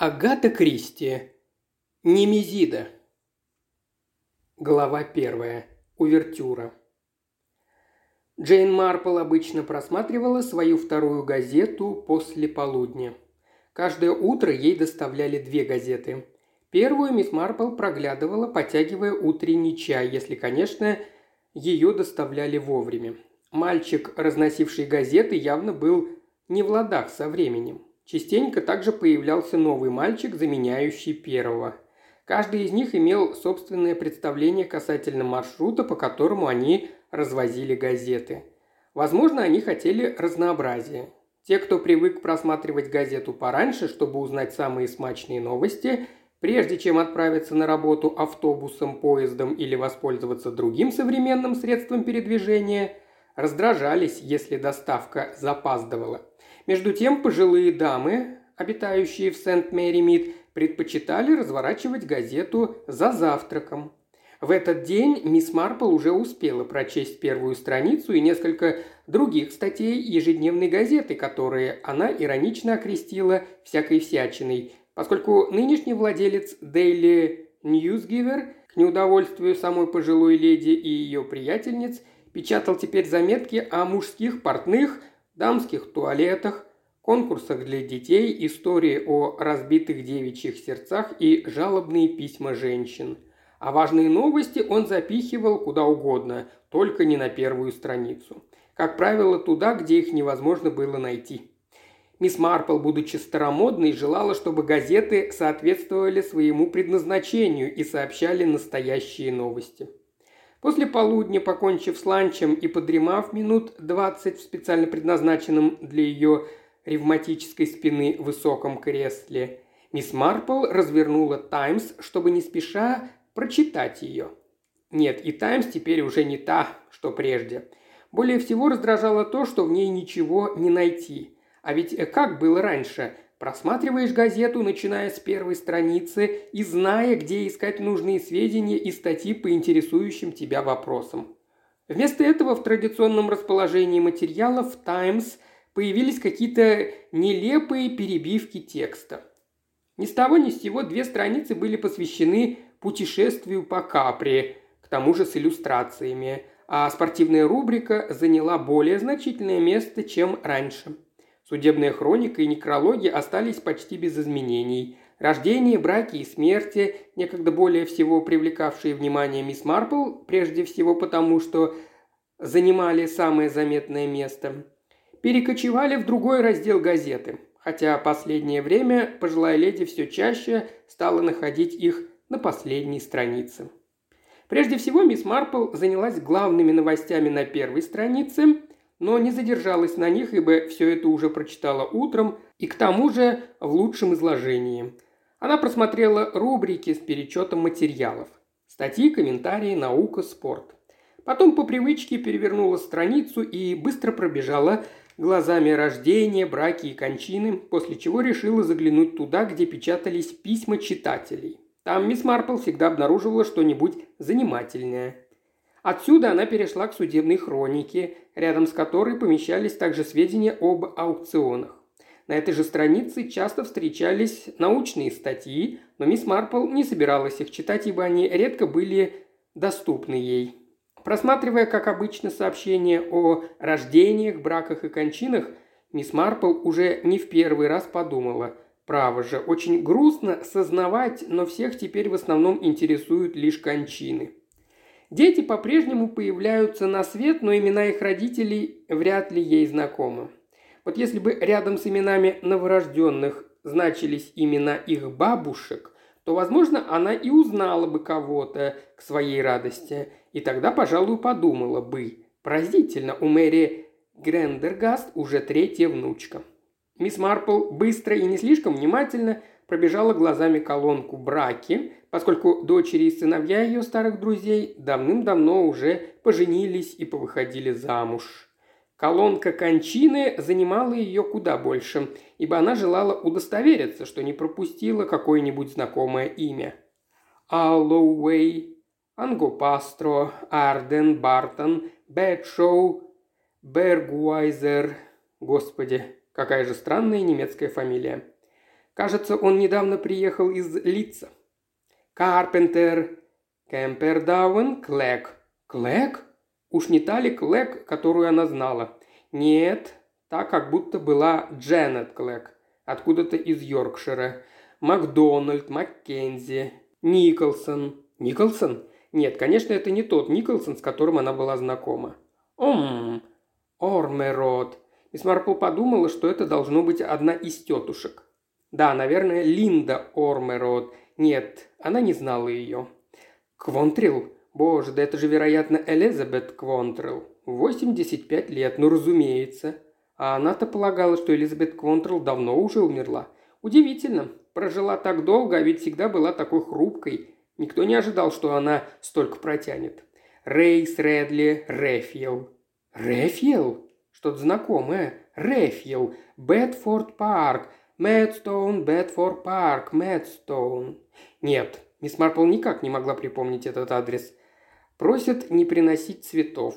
Агата Кристи. Немезида. Глава первая. Увертюра. Джейн Марпл обычно просматривала свою вторую газету после полудня. Каждое утро ей доставляли две газеты. Первую мисс Марпл проглядывала, потягивая утренний чай, если, конечно, ее доставляли вовремя. Мальчик, разносивший газеты, явно был не в ладах со временем. Частенько также появлялся новый мальчик, заменяющий первого. Каждый из них имел собственное представление касательно маршрута, по которому они развозили газеты. Возможно, они хотели разнообразия. Те, кто привык просматривать газету пораньше, чтобы узнать самые смачные новости, прежде чем отправиться на работу автобусом, поездом или воспользоваться другим современным средством передвижения, раздражались, если доставка запаздывала. Между тем пожилые дамы, обитающие в Сент-Мэри-Мид, предпочитали разворачивать газету за завтраком. В этот день мисс Марпл уже успела прочесть первую страницу и несколько других статей ежедневной газеты, которые она иронично окрестила всякой всячиной, поскольку нынешний владелец Daily Newsgiver, к неудовольствию самой пожилой леди и ее приятельниц, печатал теперь заметки о мужских портных, дамских туалетах, конкурсах для детей, истории о разбитых девичьих сердцах и жалобные письма женщин. А важные новости он запихивал куда угодно, только не на первую страницу. Как правило, туда, где их невозможно было найти. Мисс Марпл, будучи старомодной, желала, чтобы газеты соответствовали своему предназначению и сообщали настоящие новости. После полудня, покончив с ланчем и подремав минут двадцать в специально предназначенном для ее ревматической спины высоком кресле, мисс Марпл развернула «Таймс», чтобы не спеша прочитать ее. Нет, и «Таймс» теперь уже не та, что прежде. Более всего раздражало то, что в ней ничего не найти. А ведь как было раньше – Просматриваешь газету, начиная с первой страницы и зная, где искать нужные сведения и статьи по интересующим тебя вопросам. Вместо этого в традиционном расположении материалов «Таймс» появились какие-то нелепые перебивки текста. Ни с того ни с сего две страницы были посвящены путешествию по Капри, к тому же с иллюстрациями, а спортивная рубрика заняла более значительное место, чем раньше – Судебная хроника и некрологи остались почти без изменений. Рождение, браки и смерти, некогда более всего привлекавшие внимание мисс Марпл, прежде всего потому, что занимали самое заметное место, перекочевали в другой раздел газеты, хотя последнее время пожилая леди все чаще стала находить их на последней странице. Прежде всего, мисс Марпл занялась главными новостями на первой странице, но не задержалась на них, ибо все это уже прочитала утром и к тому же в лучшем изложении. Она просмотрела рубрики с перечетом материалов. Статьи, комментарии, наука, спорт. Потом по привычке перевернула страницу и быстро пробежала глазами рождения, браки и кончины, после чего решила заглянуть туда, где печатались письма читателей. Там мисс Марпл всегда обнаруживала что-нибудь занимательное – Отсюда она перешла к судебной хронике, рядом с которой помещались также сведения об аукционах. На этой же странице часто встречались научные статьи, но мисс Марпл не собиралась их читать, ибо они редко были доступны ей. Просматривая, как обычно, сообщения о рождениях, браках и кончинах, мисс Марпл уже не в первый раз подумала – Право же, очень грустно сознавать, но всех теперь в основном интересуют лишь кончины. Дети по-прежнему появляются на свет, но имена их родителей вряд ли ей знакомы. Вот если бы рядом с именами новорожденных значились имена их бабушек, то, возможно, она и узнала бы кого-то к своей радости, и тогда, пожалуй, подумала бы, поразительно, у Мэри Грендергаст уже третья внучка. Мисс Марпл быстро и не слишком внимательно пробежала глазами колонку «Браки», поскольку дочери и сыновья ее старых друзей давным-давно уже поженились и повыходили замуж. Колонка кончины занимала ее куда больше, ибо она желала удостовериться, что не пропустила какое-нибудь знакомое имя. Аллоуэй, Ангопастро, Арден, Бартон, Бэтшоу, Бергуайзер. Господи, какая же странная немецкая фамилия. Кажется, он недавно приехал из Лица. Карпентер, Кемпердауэн, Клэк. Клэк? Уж не та ли Клэк, которую она знала? Нет, та как будто была Дженнет Клэк, откуда-то из Йоркшира. Макдональд, Маккензи, Николсон. Николсон? Нет, конечно, это не тот Николсон, с которым она была знакома. Ом, Ормерод. Мисс Марпл подумала, что это должно быть одна из тетушек. Да, наверное, Линда Ормерод. Нет, она не знала ее. Квонтрил? Боже, да это же, вероятно, Элизабет Квонтрил. 85 лет, ну разумеется. А она-то полагала, что Элизабет Квонтрил давно уже умерла. Удивительно. Прожила так долго, а ведь всегда была такой хрупкой. Никто не ожидал, что она столько протянет. Рейс, Редли, Рефьел. Рефьел? Что-то знакомое. Рефьел. Бетфорд Парк. Мэдстоун, Бетфорд Парк, Мэдстоун. Нет, мисс Марпл никак не могла припомнить этот адрес. Просят не приносить цветов.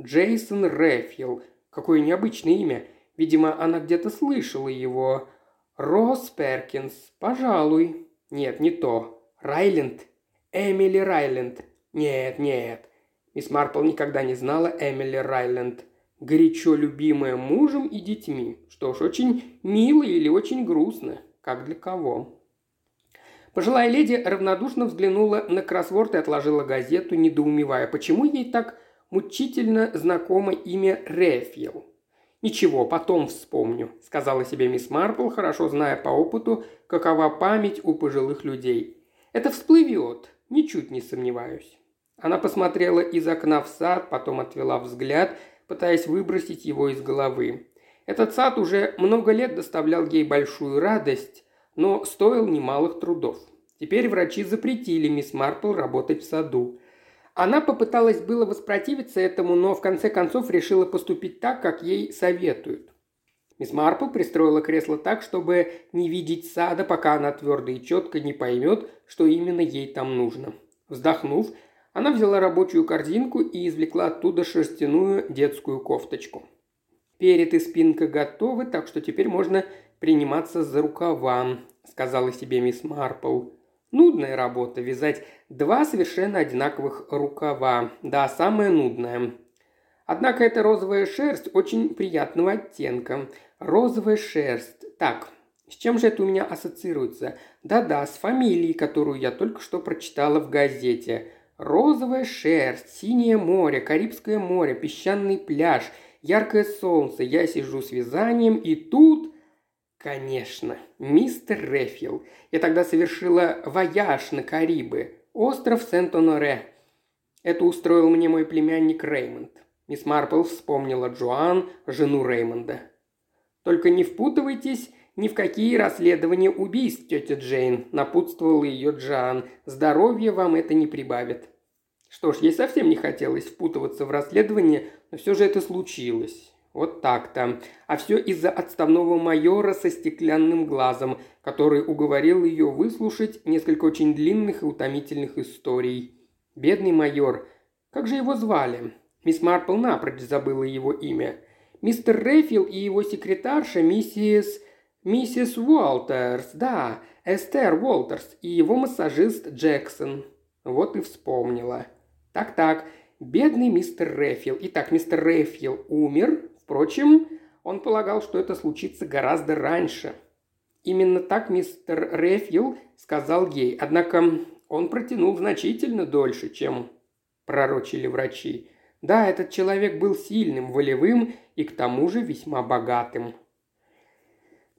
Джейсон Рефьел. Какое необычное имя. Видимо, она где-то слышала его. Росс Перкинс. Пожалуй. Нет, не то. Райленд. Эмили Райленд. Нет, нет. Мисс Марпл никогда не знала Эмили Райленд. Горячо любимая мужем и детьми. Что ж, очень мило или очень грустно. Как для кого? Пожилая леди равнодушно взглянула на кроссворд и отложила газету, недоумевая, почему ей так мучительно знакомо имя Рефил. «Ничего, потом вспомню», – сказала себе мисс Марпл, хорошо зная по опыту, какова память у пожилых людей. «Это всплывет, ничуть не сомневаюсь». Она посмотрела из окна в сад, потом отвела взгляд, пытаясь выбросить его из головы. Этот сад уже много лет доставлял ей большую радость, но стоил немалых трудов. Теперь врачи запретили мисс Марпл работать в саду. Она попыталась было воспротивиться этому, но в конце концов решила поступить так, как ей советуют. Мисс Марпл пристроила кресло так, чтобы не видеть сада, пока она твердо и четко не поймет, что именно ей там нужно. Вздохнув, она взяла рабочую корзинку и извлекла оттуда шерстяную детскую кофточку. Перед и спинка готовы, так что теперь можно приниматься за рукава», – сказала себе мисс Марпл. Нудная работа – вязать два совершенно одинаковых рукава. Да, самое нудное. Однако эта розовая шерсть очень приятного оттенка. Розовая шерсть. Так, с чем же это у меня ассоциируется? Да-да, с фамилией, которую я только что прочитала в газете. Розовая шерсть, синее море, Карибское море, песчаный пляж, яркое солнце. Я сижу с вязанием, и тут Конечно, мистер Рефил. Я тогда совершила вояж на Карибы. Остров Сент-Оноре. Это устроил мне мой племянник Реймонд. Мисс Марпл вспомнила Джоан, жену Реймонда. «Только не впутывайтесь ни в какие расследования убийств, тетя Джейн», – напутствовала ее Джоан. «Здоровье вам это не прибавит». Что ж, ей совсем не хотелось впутываться в расследование, но все же это случилось. Вот так-то. А все из-за отставного майора со стеклянным глазом, который уговорил ее выслушать несколько очень длинных и утомительных историй. Бедный майор. Как же его звали? Мисс Марпл напрочь забыла его имя. Мистер Рейфилл и его секретарша миссис... Миссис Уолтерс, да, Эстер Уолтерс и его массажист Джексон. Вот и вспомнила. Так-так, бедный мистер Рейфилл. Итак, мистер Рейфилл умер, Впрочем, он полагал, что это случится гораздо раньше. Именно так мистер Рефил сказал ей, однако он протянул значительно дольше, чем пророчили врачи. Да, этот человек был сильным, волевым и к тому же весьма богатым.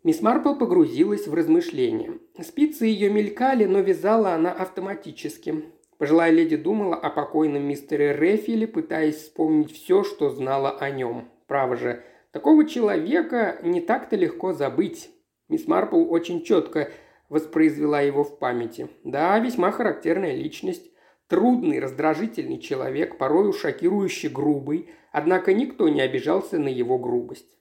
Мисс Марпл погрузилась в размышления. Спицы ее мелькали, но вязала она автоматически. Пожилая леди думала о покойном мистере Рефиле, пытаясь вспомнить все, что знала о нем. Право же, такого человека не так-то легко забыть. Мисс Марпл очень четко воспроизвела его в памяти. Да, весьма характерная личность. Трудный, раздражительный человек, порою шокирующе грубый, однако никто не обижался на его грубость.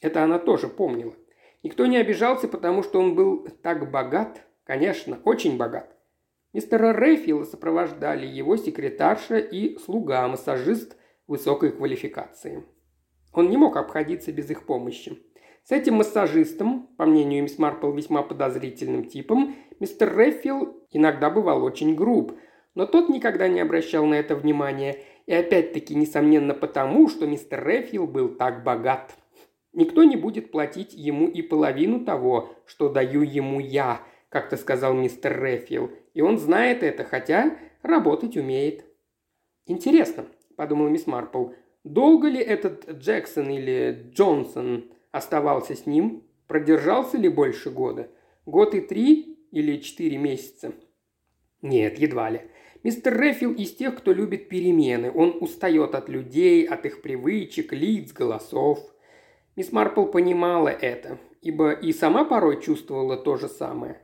Это она тоже помнила. Никто не обижался, потому что он был так богат, конечно, очень богат. Мистера Рейфила сопровождали его секретарша и слуга-массажист высокой квалификации. Он не мог обходиться без их помощи. С этим массажистом, по мнению мисс Марпл, весьма подозрительным типом, мистер Реффил иногда бывал очень груб, но тот никогда не обращал на это внимания, и опять-таки, несомненно, потому, что мистер Реффил был так богат. Никто не будет платить ему и половину того, что даю ему я, как-то сказал мистер Реффил, и он знает это, хотя работать умеет. Интересно, подумала мисс Марпл, долго ли этот Джексон или Джонсон оставался с ним, продержался ли больше года? Год и три или четыре месяца? Нет, едва ли. Мистер Рефил из тех, кто любит перемены. Он устает от людей, от их привычек, лиц, голосов. Мисс Марпл понимала это, ибо и сама порой чувствовала то же самое.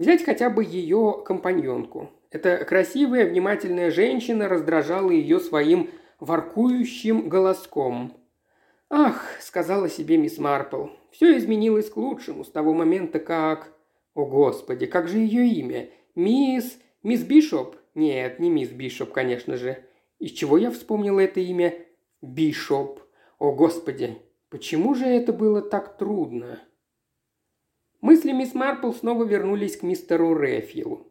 Взять хотя бы ее компаньонку. Эта красивая, внимательная женщина раздражала ее своим воркующим голоском. «Ах», — сказала себе мисс Марпл, — «все изменилось к лучшему с того момента, как...» «О, Господи, как же ее имя? Мисс... Мисс Бишоп? Нет, не мисс Бишоп, конечно же. Из чего я вспомнила это имя? Бишоп. О, Господи, почему же это было так трудно?» Мысли мисс Марпл снова вернулись к мистеру Рефилу.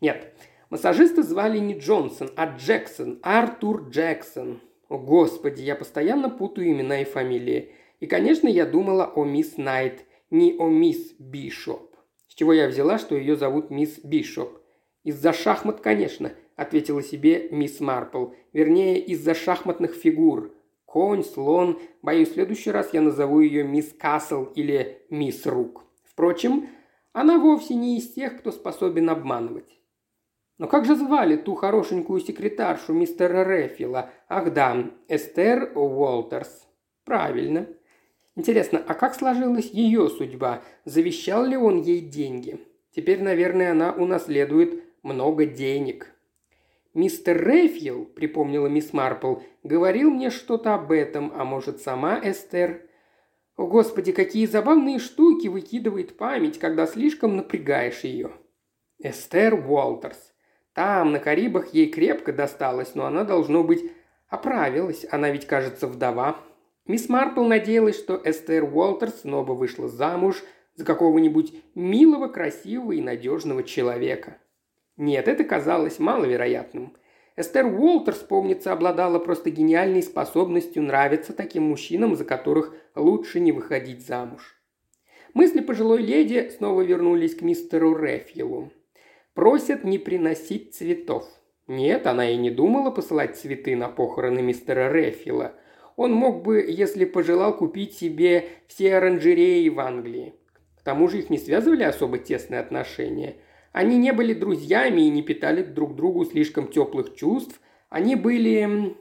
Нет, массажиста звали не Джонсон, а Джексон, Артур Джексон. О, господи, я постоянно путаю имена и фамилии. И, конечно, я думала о мисс Найт, не о мисс Бишоп. С чего я взяла, что ее зовут мисс Бишоп? Из-за шахмат, конечно, ответила себе мисс Марпл. Вернее, из-за шахматных фигур. Конь, слон. Боюсь, в следующий раз я назову ее мисс Касл или мисс Рук. Впрочем, она вовсе не из тех, кто способен обманывать. Но как же звали ту хорошенькую секретаршу мистера Рефила? Ах да, Эстер Уолтерс. Правильно. Интересно, а как сложилась ее судьба? Завещал ли он ей деньги? Теперь, наверное, она унаследует много денег. «Мистер Рефил, припомнила мисс Марпл, — говорил мне что-то об этом, а может, сама Эстер?» О, Господи, какие забавные штуки выкидывает память, когда слишком напрягаешь ее. Эстер Уолтерс. Там, на Карибах, ей крепко досталось, но она, должно быть, оправилась. Она ведь, кажется, вдова. Мисс Марпл надеялась, что Эстер Уолтерс снова вышла замуж за какого-нибудь милого, красивого и надежного человека. Нет, это казалось маловероятным. Эстер Уолтерс, помнится, обладала просто гениальной способностью нравиться таким мужчинам, за которых лучше не выходить замуж. Мысли пожилой леди снова вернулись к мистеру Рефилу. Просят не приносить цветов. Нет, она и не думала посылать цветы на похороны мистера Рефила. Он мог бы, если пожелал, купить себе все оранжереи в Англии. К тому же их не связывали особо тесные отношения. Они не были друзьями и не питали друг другу слишком теплых чувств. Они были,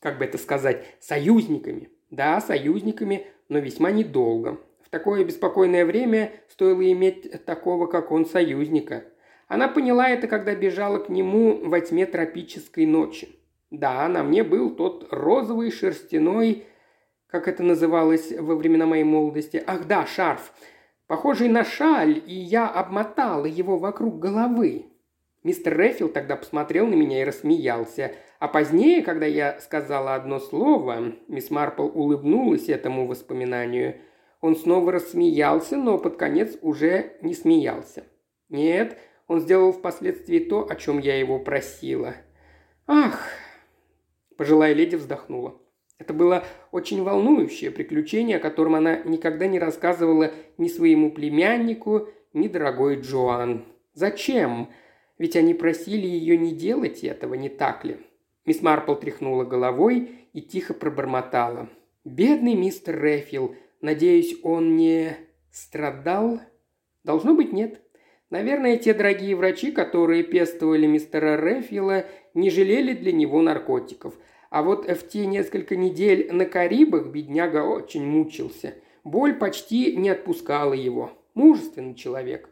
как бы это сказать, союзниками. Да, союзниками, но весьма недолго. В такое беспокойное время стоило иметь такого, как он, союзника – она поняла это, когда бежала к нему во тьме тропической ночи. Да, на мне был тот розовый шерстяной, как это называлось во времена моей молодости. Ах да, шарф, похожий на шаль, и я обмотала его вокруг головы. Мистер Рефил тогда посмотрел на меня и рассмеялся. А позднее, когда я сказала одно слово, мисс Марпл улыбнулась этому воспоминанию. Он снова рассмеялся, но под конец уже не смеялся. Нет, он сделал впоследствии то, о чем я его просила. Ах!» Пожилая леди вздохнула. Это было очень волнующее приключение, о котором она никогда не рассказывала ни своему племяннику, ни дорогой Джоан. Зачем? Ведь они просили ее не делать этого, не так ли? Мисс Марпл тряхнула головой и тихо пробормотала. «Бедный мистер Рефил. Надеюсь, он не страдал?» «Должно быть, нет. Наверное, те дорогие врачи, которые пестовали мистера Рефила, не жалели для него наркотиков. А вот в те несколько недель на Карибах бедняга очень мучился. Боль почти не отпускала его. Мужественный человек.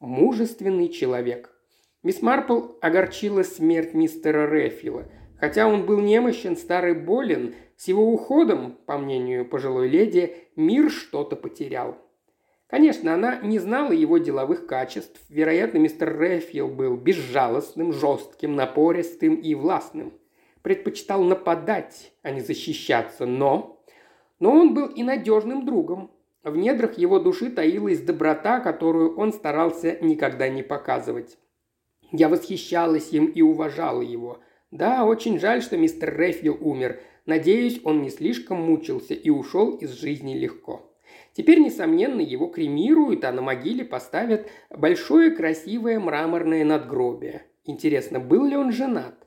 Мужественный человек. Мисс Марпл огорчила смерть мистера Рефила. Хотя он был немощен, старый болен, с его уходом, по мнению пожилой леди, мир что-то потерял. Конечно, она не знала его деловых качеств. Вероятно, мистер Рэфил был безжалостным, жестким, напористым и властным. Предпочитал нападать, а не защищаться, но... Но он был и надежным другом. В недрах его души таилась доброта, которую он старался никогда не показывать. Я восхищалась им и уважала его. Да, очень жаль, что мистер Рэфил умер. Надеюсь, он не слишком мучился и ушел из жизни легко. Теперь, несомненно, его кремируют, а на могиле поставят большое красивое мраморное надгробие. Интересно, был ли он женат?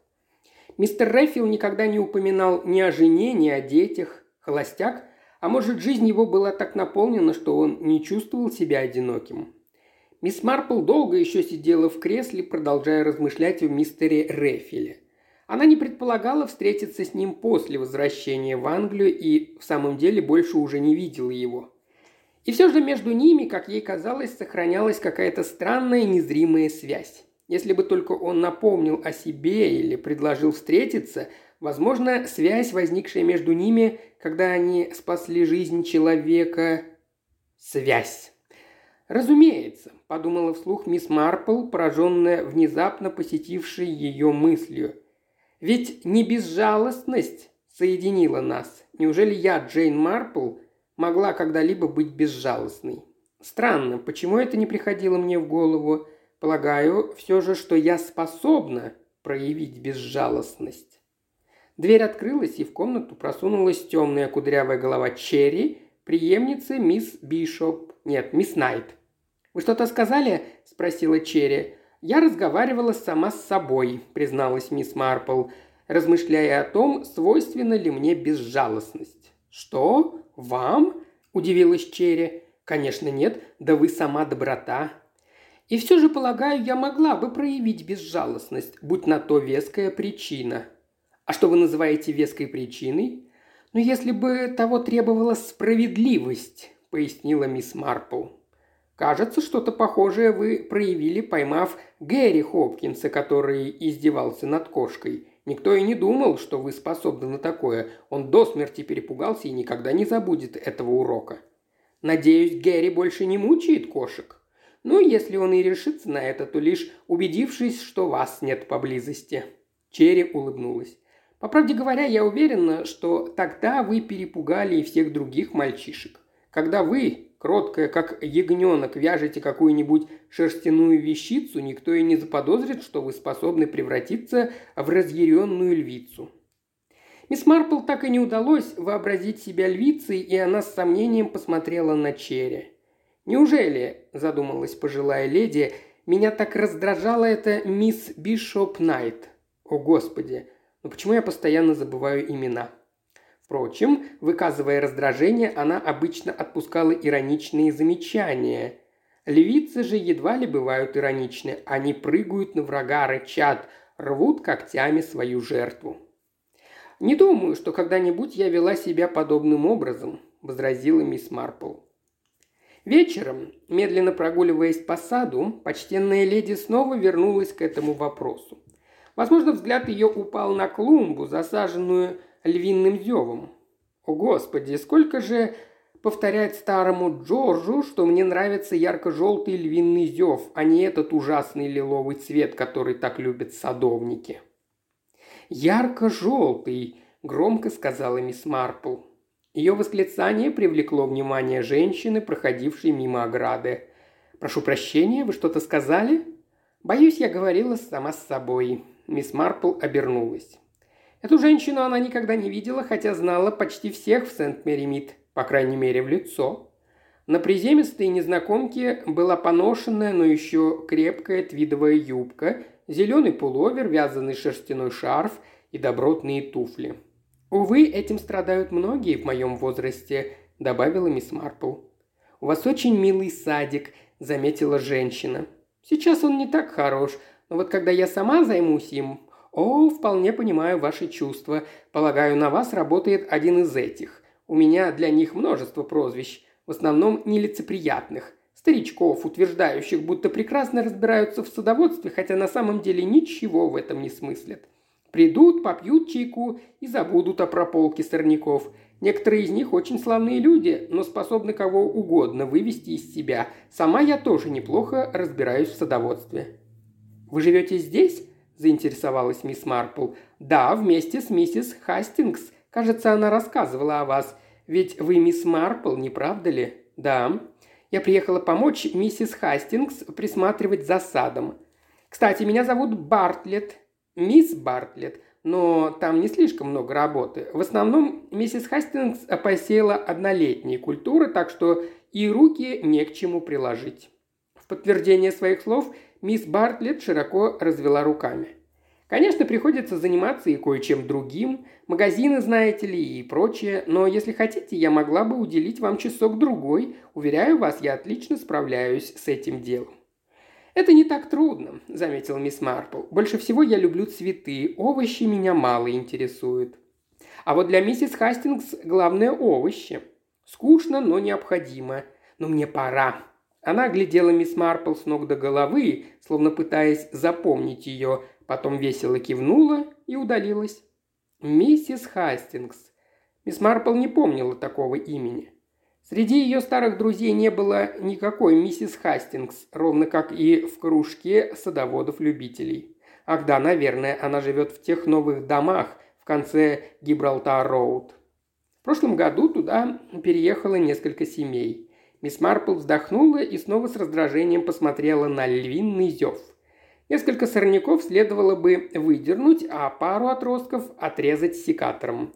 Мистер Рэфил никогда не упоминал ни о жене, ни о детях. Холостяк? А может, жизнь его была так наполнена, что он не чувствовал себя одиноким? Мисс Марпл долго еще сидела в кресле, продолжая размышлять о мистере Рэфиле. Она не предполагала встретиться с ним после возвращения в Англию и в самом деле больше уже не видела его. И все же между ними, как ей казалось, сохранялась какая-то странная незримая связь. Если бы только он напомнил о себе или предложил встретиться, возможно, связь, возникшая между ними, когда они спасли жизнь человека... Связь. «Разумеется», – подумала вслух мисс Марпл, пораженная внезапно посетившей ее мыслью. «Ведь не безжалостность соединила нас. Неужели я, Джейн Марпл, могла когда-либо быть безжалостной? Странно, почему это не приходило мне в голову? Полагаю все же, что я способна проявить безжалостность. Дверь открылась, и в комнату просунулась темная кудрявая голова Черри, преемницы мисс Бишоп. Нет, мисс Найт. «Вы что-то сказали?» – спросила Черри. «Я разговаривала сама с собой», – призналась мисс Марпл, размышляя о том, свойственна ли мне безжалостность. «Что? Вам?» – удивилась Черри. «Конечно нет, да вы сама доброта. И все же, полагаю, я могла бы проявить безжалостность, будь на то веская причина. А что вы называете веской причиной? Ну, если бы того требовала справедливость, пояснила мисс Марпл. Кажется, что-то похожее вы проявили, поймав Гэри Хопкинса, который издевался над кошкой. Никто и не думал, что вы способны на такое. Он до смерти перепугался и никогда не забудет этого урока. Надеюсь, Гэри больше не мучает кошек. Ну, если он и решится на это, то лишь убедившись, что вас нет поблизости». Черри улыбнулась. «По правде говоря, я уверена, что тогда вы перепугали и всех других мальчишек. Когда вы, кроткая, как ягненок, вяжете какую-нибудь шерстяную вещицу, никто и не заподозрит, что вы способны превратиться в разъяренную львицу. Мисс Марпл так и не удалось вообразить себя львицей, и она с сомнением посмотрела на Черри. «Неужели, – задумалась пожилая леди, – меня так раздражала эта мисс Бишоп Найт? О, Господи! Но почему я постоянно забываю имена?» Впрочем, выказывая раздражение, она обычно отпускала ироничные замечания. Левицы же едва ли бывают ироничны. Они прыгают на врага, рычат, рвут когтями свою жертву. «Не думаю, что когда-нибудь я вела себя подобным образом», – возразила мисс Марпл. Вечером, медленно прогуливаясь по саду, почтенная леди снова вернулась к этому вопросу. Возможно, взгляд ее упал на клумбу, засаженную львиным зевом. О, Господи, сколько же повторять старому Джорджу, что мне нравится ярко-желтый львиный зев, а не этот ужасный лиловый цвет, который так любят садовники. «Ярко-желтый», – громко сказала мисс Марпл. Ее восклицание привлекло внимание женщины, проходившей мимо ограды. «Прошу прощения, вы что-то сказали?» «Боюсь, я говорила сама с собой». Мисс Марпл обернулась. Эту женщину она никогда не видела, хотя знала почти всех в Сент-Меримит, по крайней мере, в лицо. На приземистой незнакомке была поношенная, но еще крепкая твидовая юбка, зеленый пуловер, вязаный шерстяной шарф и добротные туфли – «Увы, этим страдают многие в моем возрасте», – добавила мисс Марпл. «У вас очень милый садик», – заметила женщина. «Сейчас он не так хорош, но вот когда я сама займусь им, о, вполне понимаю ваши чувства. Полагаю, на вас работает один из этих. У меня для них множество прозвищ, в основном нелицеприятных. Старичков, утверждающих, будто прекрасно разбираются в садоводстве, хотя на самом деле ничего в этом не смыслят. Придут, попьют чайку и забудут о прополке сорняков. Некоторые из них очень славные люди, но способны кого угодно вывести из себя. Сама я тоже неплохо разбираюсь в садоводстве». «Вы живете здесь?» – заинтересовалась мисс Марпл. «Да, вместе с миссис Хастингс. Кажется, она рассказывала о вас. Ведь вы мисс Марпл, не правда ли?» «Да. Я приехала помочь миссис Хастингс присматривать за садом. Кстати, меня зовут Бартлетт, мисс Бартлетт, но там не слишком много работы. В основном миссис Хастингс посеяла однолетние культуры, так что и руки не к чему приложить». В подтверждение своих слов мисс Бартлетт широко развела руками. Конечно, приходится заниматься и кое-чем другим, магазины, знаете ли, и прочее, но если хотите, я могла бы уделить вам часок-другой. Уверяю вас, я отлично справляюсь с этим делом. «Это не так трудно», – заметил мисс Марпл. «Больше всего я люблю цветы, овощи меня мало интересуют». А вот для миссис Хастингс главное овощи. Скучно, но необходимо. Но мне пора. Она оглядела мисс Марпл с ног до головы, словно пытаясь запомнить ее, потом весело кивнула и удалилась. Миссис Хастингс. Мисс Марпл не помнила такого имени. Среди ее старых друзей не было никакой миссис Хастингс, ровно как и в кружке садоводов-любителей. Ах да, наверное, она живет в тех новых домах в конце Гибралтар-Роуд. В прошлом году туда переехало несколько семей. Мисс Марпл вздохнула и снова с раздражением посмотрела на львиный зев – Несколько сорняков следовало бы выдернуть, а пару отростков отрезать секатором.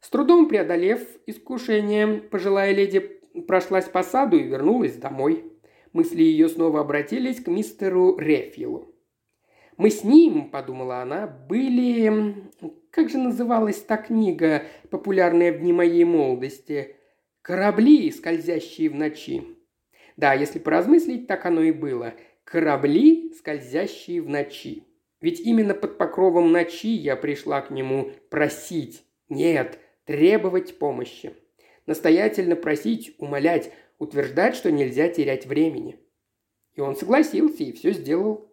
С трудом преодолев искушение, пожилая леди прошлась по саду и вернулась домой. Мысли ее снова обратились к мистеру Рефилу. «Мы с ним, — подумала она, — были... Как же называлась та книга, популярная в дни моей молодости? «Корабли, скользящие в ночи». Да, если поразмыслить, так оно и было – Корабли, скользящие в ночи. Ведь именно под покровом ночи я пришла к нему просить, нет, требовать помощи. Настоятельно просить, умолять, утверждать, что нельзя терять времени. И он согласился и все сделал.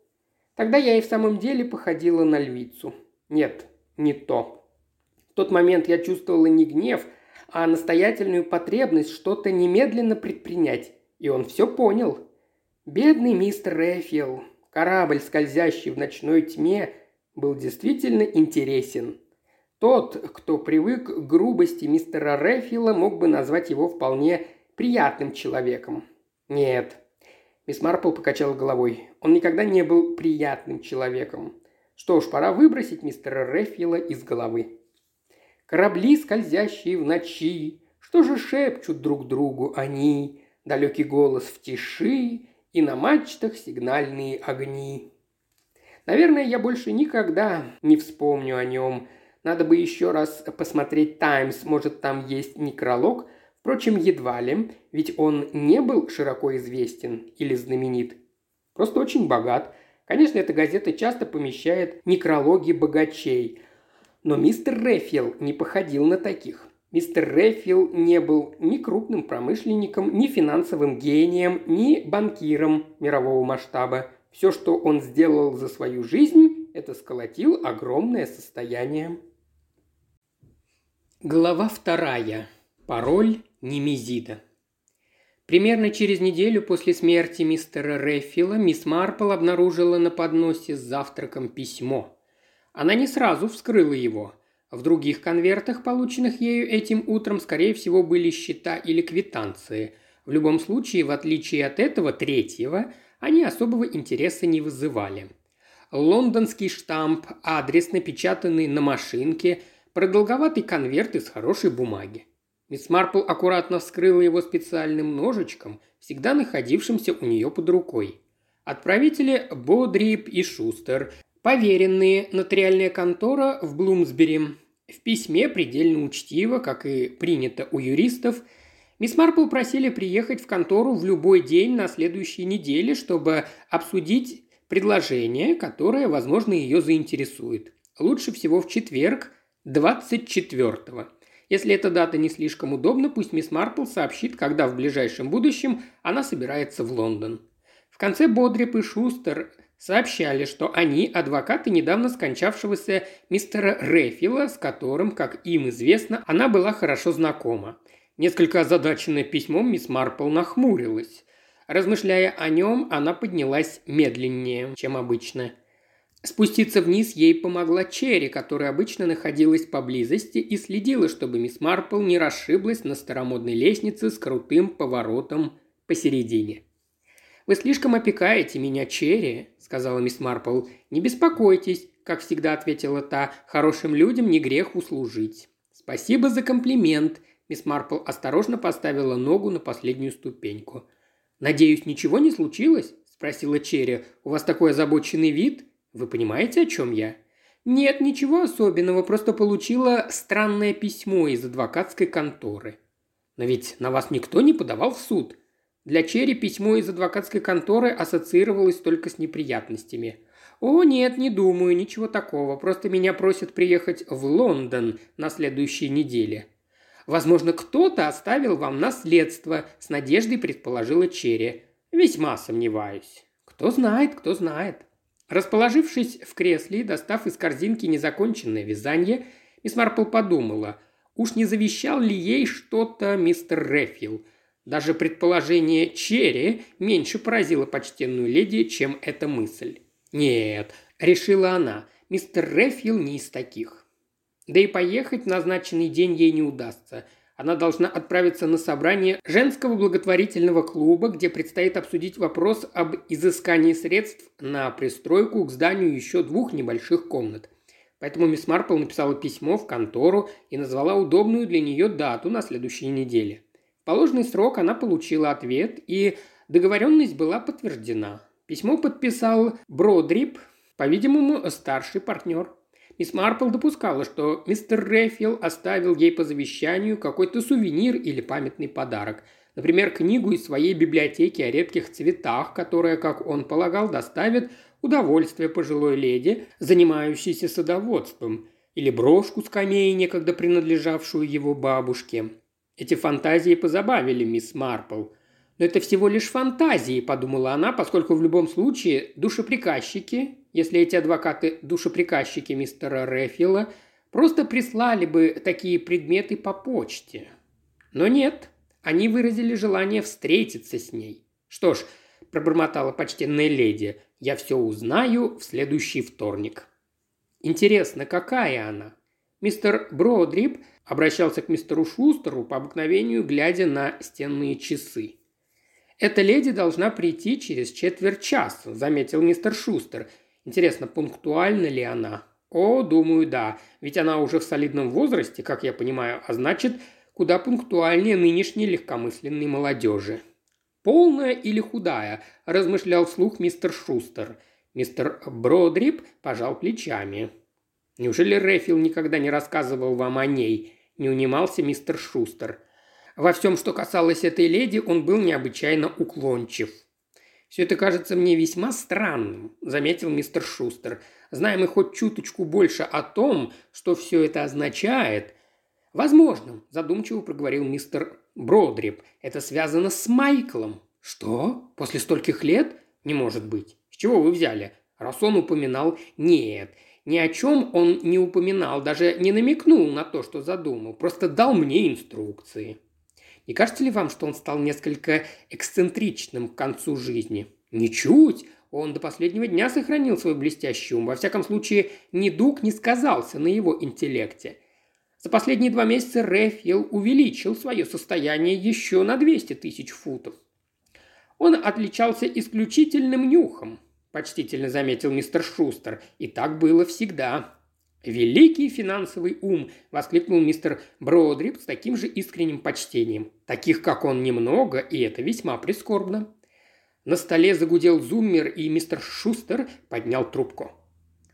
Тогда я и в самом деле походила на львицу. Нет, не то. В тот момент я чувствовала не гнев, а настоятельную потребность что-то немедленно предпринять. И он все понял. Бедный мистер Рэфил, корабль, скользящий в ночной тьме, был действительно интересен. Тот, кто привык к грубости мистера Рэфила, мог бы назвать его вполне приятным человеком. Нет. Мисс Марпл покачала головой. Он никогда не был приятным человеком. Что ж, пора выбросить мистера Рэфила из головы. Корабли, скользящие в ночи, что же шепчут друг другу они? Далекий голос в тиши, и на мачтах сигнальные огни. Наверное, я больше никогда не вспомню о нем. Надо бы еще раз посмотреть «Таймс», может, там есть некролог. Впрочем, едва ли, ведь он не был широко известен или знаменит. Просто очень богат. Конечно, эта газета часто помещает некрологи богачей. Но мистер Рефил не походил на таких. Мистер Рефил не был ни крупным промышленником, ни финансовым гением, ни банкиром мирового масштаба. Все, что он сделал за свою жизнь, это сколотил огромное состояние. Глава вторая. Пароль Немезида. Примерно через неделю после смерти мистера Рефила мисс Марпл обнаружила на подносе с завтраком письмо. Она не сразу вскрыла его – в других конвертах, полученных ею этим утром, скорее всего, были счета или квитанции. В любом случае, в отличие от этого третьего, они особого интереса не вызывали. Лондонский штамп, адрес, напечатанный на машинке, продолговатый конверт из хорошей бумаги. Мисс Марпл аккуратно вскрыла его специальным ножичком, всегда находившимся у нее под рукой. Отправители Бодрип и Шустер, Поверенные, нотариальная контора в Блумсбери. В письме предельно учтиво, как и принято у юристов, мисс Марпл просили приехать в контору в любой день на следующей неделе, чтобы обсудить предложение, которое, возможно, ее заинтересует. Лучше всего в четверг, 24-го. Если эта дата не слишком удобна, пусть мисс Марпл сообщит, когда в ближайшем будущем она собирается в Лондон. В конце Бодрип и Шустер сообщали, что они адвокаты недавно скончавшегося мистера Рефила, с которым, как им известно, она была хорошо знакома. Несколько озадаченная письмом, мисс Марпл нахмурилась. Размышляя о нем, она поднялась медленнее, чем обычно. Спуститься вниз ей помогла Черри, которая обычно находилась поблизости и следила, чтобы мисс Марпл не расшиблась на старомодной лестнице с крутым поворотом посередине. «Вы слишком опекаете меня, Черри», — сказала мисс Марпл. «Не беспокойтесь», — как всегда ответила та, — «хорошим людям не грех услужить». «Спасибо за комплимент», — мисс Марпл осторожно поставила ногу на последнюю ступеньку. «Надеюсь, ничего не случилось?» – спросила Черри. «У вас такой озабоченный вид? Вы понимаете, о чем я?» «Нет, ничего особенного, просто получила странное письмо из адвокатской конторы». «Но ведь на вас никто не подавал в суд», для Черри письмо из адвокатской конторы ассоциировалось только с неприятностями. «О, нет, не думаю, ничего такого. Просто меня просят приехать в Лондон на следующей неделе». «Возможно, кто-то оставил вам наследство», – с надеждой предположила Черри. «Весьма сомневаюсь». «Кто знает, кто знает». Расположившись в кресле и достав из корзинки незаконченное вязание, мисс Марпл подумала, уж не завещал ли ей что-то мистер Рефил – даже предположение Черри меньше поразило почтенную леди, чем эта мысль. «Нет», – решила она, – «мистер Рефил не из таких». Да и поехать в назначенный день ей не удастся. Она должна отправиться на собрание женского благотворительного клуба, где предстоит обсудить вопрос об изыскании средств на пристройку к зданию еще двух небольших комнат. Поэтому мисс Марпл написала письмо в контору и назвала удобную для нее дату на следующей неделе положенный срок она получила ответ, и договоренность была подтверждена. Письмо подписал Бродрип, по-видимому, старший партнер. Мисс Марпл допускала, что мистер Рефил оставил ей по завещанию какой-то сувенир или памятный подарок. Например, книгу из своей библиотеки о редких цветах, которая, как он полагал, доставит удовольствие пожилой леди, занимающейся садоводством, или брошку с камеей, некогда принадлежавшую его бабушке. Эти фантазии позабавили мисс Марпл. Но это всего лишь фантазии, подумала она, поскольку в любом случае душеприказчики, если эти адвокаты душеприказчики мистера Рефила, просто прислали бы такие предметы по почте. Но нет, они выразили желание встретиться с ней. Что ж, пробормотала почтенная леди, я все узнаю в следующий вторник. Интересно, какая она? Мистер Бродрип обращался к мистеру Шустеру по обыкновению, глядя на стенные часы. «Эта леди должна прийти через четверть часа», – заметил мистер Шустер. «Интересно, пунктуальна ли она?» «О, думаю, да. Ведь она уже в солидном возрасте, как я понимаю, а значит, куда пунктуальнее нынешней легкомысленной молодежи». «Полная или худая?» – размышлял вслух мистер Шустер. Мистер Бродрип пожал плечами. Неужели Рэфил никогда не рассказывал вам о ней?» – не унимался мистер Шустер. Во всем, что касалось этой леди, он был необычайно уклончив. «Все это кажется мне весьма странным», – заметил мистер Шустер. «Знаем мы хоть чуточку больше о том, что все это означает». «Возможно», – задумчиво проговорил мистер Бродрип. «Это связано с Майклом». «Что? После стольких лет? Не может быть. С чего вы взяли?» Раз он упоминал «нет», ни о чем он не упоминал, даже не намекнул на то, что задумал, просто дал мне инструкции. Не кажется ли вам, что он стал несколько эксцентричным к концу жизни? Ничуть! Он до последнего дня сохранил свой блестящий ум. Во всяком случае, недуг не сказался на его интеллекте. За последние два месяца Рэфил увеличил свое состояние еще на 200 тысяч футов. Он отличался исключительным нюхом, почтительно заметил мистер Шустер. И так было всегда. «Великий финансовый ум!» – воскликнул мистер Бродрип с таким же искренним почтением. «Таких, как он, немного, и это весьма прискорбно». На столе загудел зуммер, и мистер Шустер поднял трубку.